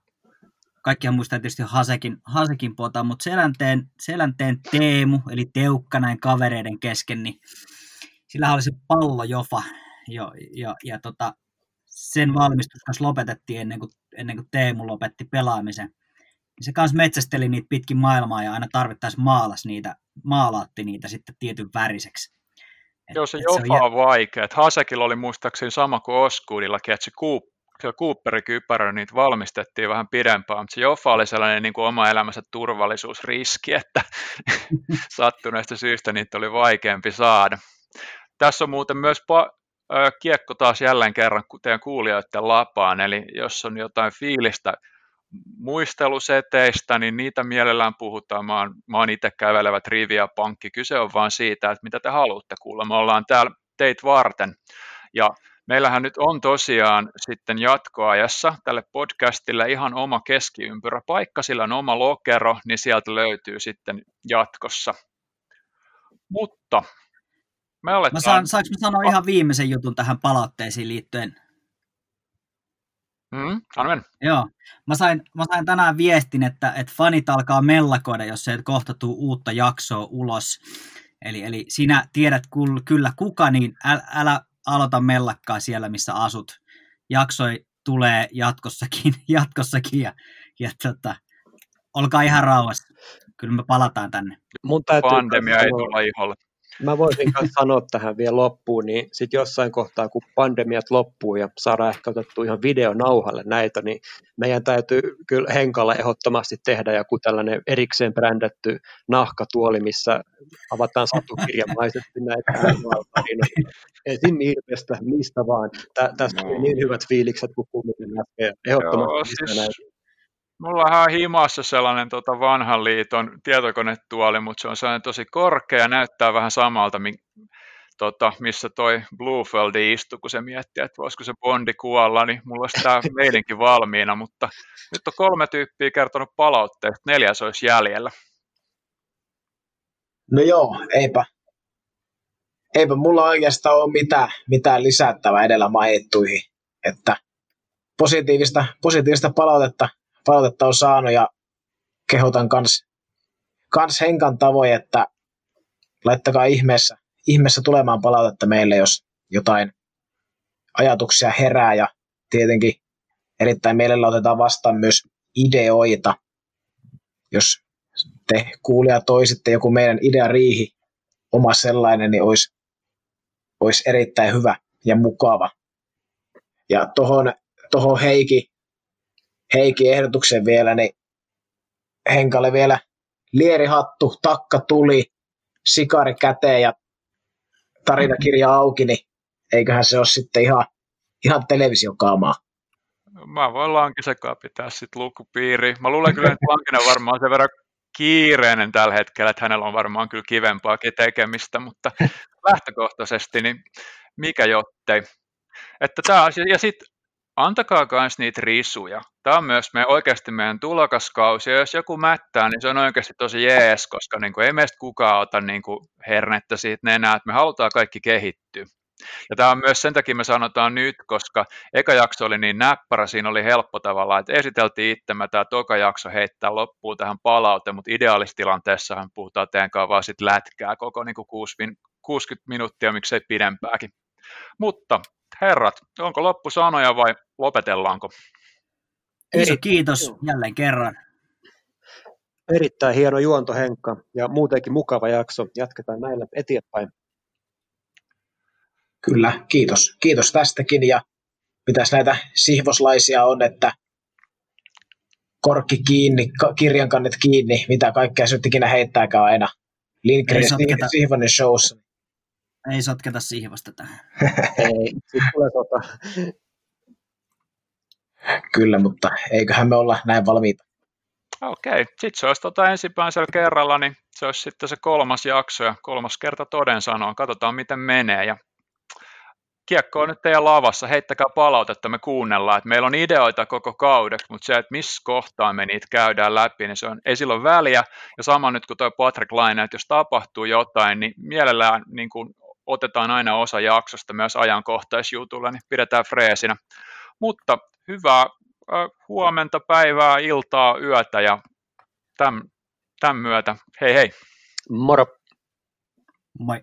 Kaikkihan muistaa tietysti Hasekin, Hasekin pota, mutta Selänteen, Selänteen Teemu, eli Teukka näin kavereiden kesken, niin sillä oli se pallojofa, jo, ja, ja tota, sen valmistus lopetettiin ennen kuin, ennen kuin Teemu lopetti pelaamisen se kanssa metsästeli niitä pitkin maailmaa ja aina tarvittaessa maalas niitä, maalaatti niitä sitten tietyn väriseksi. Et, Joo, se jopa on vaikea. Hasekilla oli muistaakseni sama kuin Oskuudillakin, että se Coop, se Cooperin kypärä, niitä valmistettiin vähän pidempään, mutta se Joffa oli sellainen niin kuin oma elämänsä turvallisuusriski, että sattuneesta syystä niitä oli vaikeampi saada. Tässä on muuten myös pa- kiekko taas jälleen kerran teidän kuulijoiden lapaan, eli jos on jotain fiilistä muisteluseteistä, niin niitä mielellään puhutaan. Mä oon, mä oon itse kävelevä trivia-pankki. Kyse on vaan siitä, että mitä te haluatte kuulla. Me ollaan täällä teitä varten. Ja meillähän nyt on tosiaan sitten jatkoajassa tälle podcastille ihan oma keskiympyräpaikka, sillä on oma lokero, niin sieltä löytyy sitten jatkossa. Mutta me aletaan... Mä saan, saanko mä sanoa ihan viimeisen jutun tähän palautteisiin liittyen? Mm, Joo. Mä sain, mä sain tänään viestin, että, että fanit alkaa mellakoida, jos se kohta tuu uutta jaksoa ulos. Eli, eli sinä tiedät kyllä kuka, niin älä, älä aloita mellakkaa siellä, missä asut. Jaksoi tulee jatkossakin, jatkossakin ja, ja tota, olkaa ihan rauhassa. Kyllä me palataan tänne. Mun täytyy Pandemia ei tulla iholle. Mä voisin myös sanoa tähän vielä loppuun, niin sitten jossain kohtaa, kun pandemiat loppuu ja saadaan ehkä otettu ihan videonauhalle näitä, niin meidän täytyy kyllä Henkalla ehdottomasti tehdä joku tällainen erikseen brändätty nahkatuoli, missä avataan satukirjamaisesti näitä tarinoita. Esim. Irpestä, mistä vaan. Tä, tästä no. niin hyvät fiilikset kuin kummiten äsken. Ehdottomasti Joo, siis... näitä. Mulla on himassa sellainen tota vanhan liiton tietokonetuoli, mutta se on sellainen tosi korkea ja näyttää vähän samalta, mi, tota, missä toi Bluefeldi istui, kun se miettii, että voisiko se Bondi kuolla, niin mulla olisi tämä meilinkin valmiina, mutta nyt on kolme tyyppiä kertonut palautteesta, neljäs olisi jäljellä. No joo, eipä, eipä mulla oikeastaan ole mitään, mitään lisättävää edellä mainittuihin, että positiivista, positiivista palautetta palautetta on saanut ja kehotan kans, kans Henkan tavoin, että laittakaa ihmeessä, ihmeessä tulemaan palautetta meille, jos jotain ajatuksia herää ja tietenkin erittäin mielellä otetaan vastaan myös ideoita. Jos te kuulijat toisitte joku meidän ideariihi, oma sellainen, niin olisi, olisi erittäin hyvä ja mukava. Ja tuohon toho Heiki Heikki ehdotuksen vielä, niin Henkalle vielä lierihattu, takka tuli, sikari käteen ja tarinakirja auki, niin eiköhän se ole sitten ihan, ihan televisiokaamaa. Mä voin Lankisekaan pitää sitten lukupiiri. Mä luulen kyllä, että Lankinen varmaan sen verran kiireinen tällä hetkellä, että hänellä on varmaan kyllä kivempaakin tekemistä, mutta lähtökohtaisesti niin mikä jottei. Että tämä asia, ja sitten antakaa myös niitä risuja. Tämä on myös meidän, oikeasti meidän tulokaskausi, ja jos joku mättää, niin se on oikeasti tosi jees, koska niin kuin, ei meistä kukaan ota niin kuin, hernettä siitä nenää, että me halutaan kaikki kehittyä. Ja tämä on myös sen takia me sanotaan nyt, koska eka jakso oli niin näppärä, siinä oli helppo tavalla, että esiteltiin itsemme tämä toka jakso heittää loppuun tähän palaute, mutta ideaalistilanteessahan puhutaan teidän kanssa vaan sit lätkää koko niin kuin 60 minuuttia, miksei pidempääkin. Mutta herrat, onko loppusanoja vai lopetellaanko? Iso kiitos jälleen kerran. Erittäin hieno juonto Henkka ja muutenkin mukava jakso. Jatketaan näillä eteenpäin. Kyllä, kiitos. Kiitos tästäkin ja mitäs näitä sihvoslaisia on, että korkki kiinni, kirjankannet kiinni, mitä kaikkea se ikinä heittääkään aina. Lindgren Sihvonen showssa. Ei sotketa sihvosta tähän. Ei, tulee sota. Kyllä, mutta eiköhän me olla näin valmiita. Okei, sitten se olisi tota ensimmäisellä kerralla, niin se olisi sitten se kolmas jakso ja kolmas kerta toden sanoa. Katsotaan, miten menee. Ja kiekko on nyt teidän lavassa, heittäkää palautetta, me kuunnellaan. Että meillä on ideoita koko kaudeksi, mutta se, että missä kohtaa me niitä käydään läpi, niin se on, ei silloin väliä. Ja sama nyt kuin tuo Patrick Laine, että jos tapahtuu jotain, niin mielellään niin kuin otetaan aina osa jaksosta myös ajankohtaisjutulla, niin pidetään freesinä. Mutta hyvää huomenta, päivää, iltaa, yötä ja tämän, tämän myötä hei hei. Moro. Moi.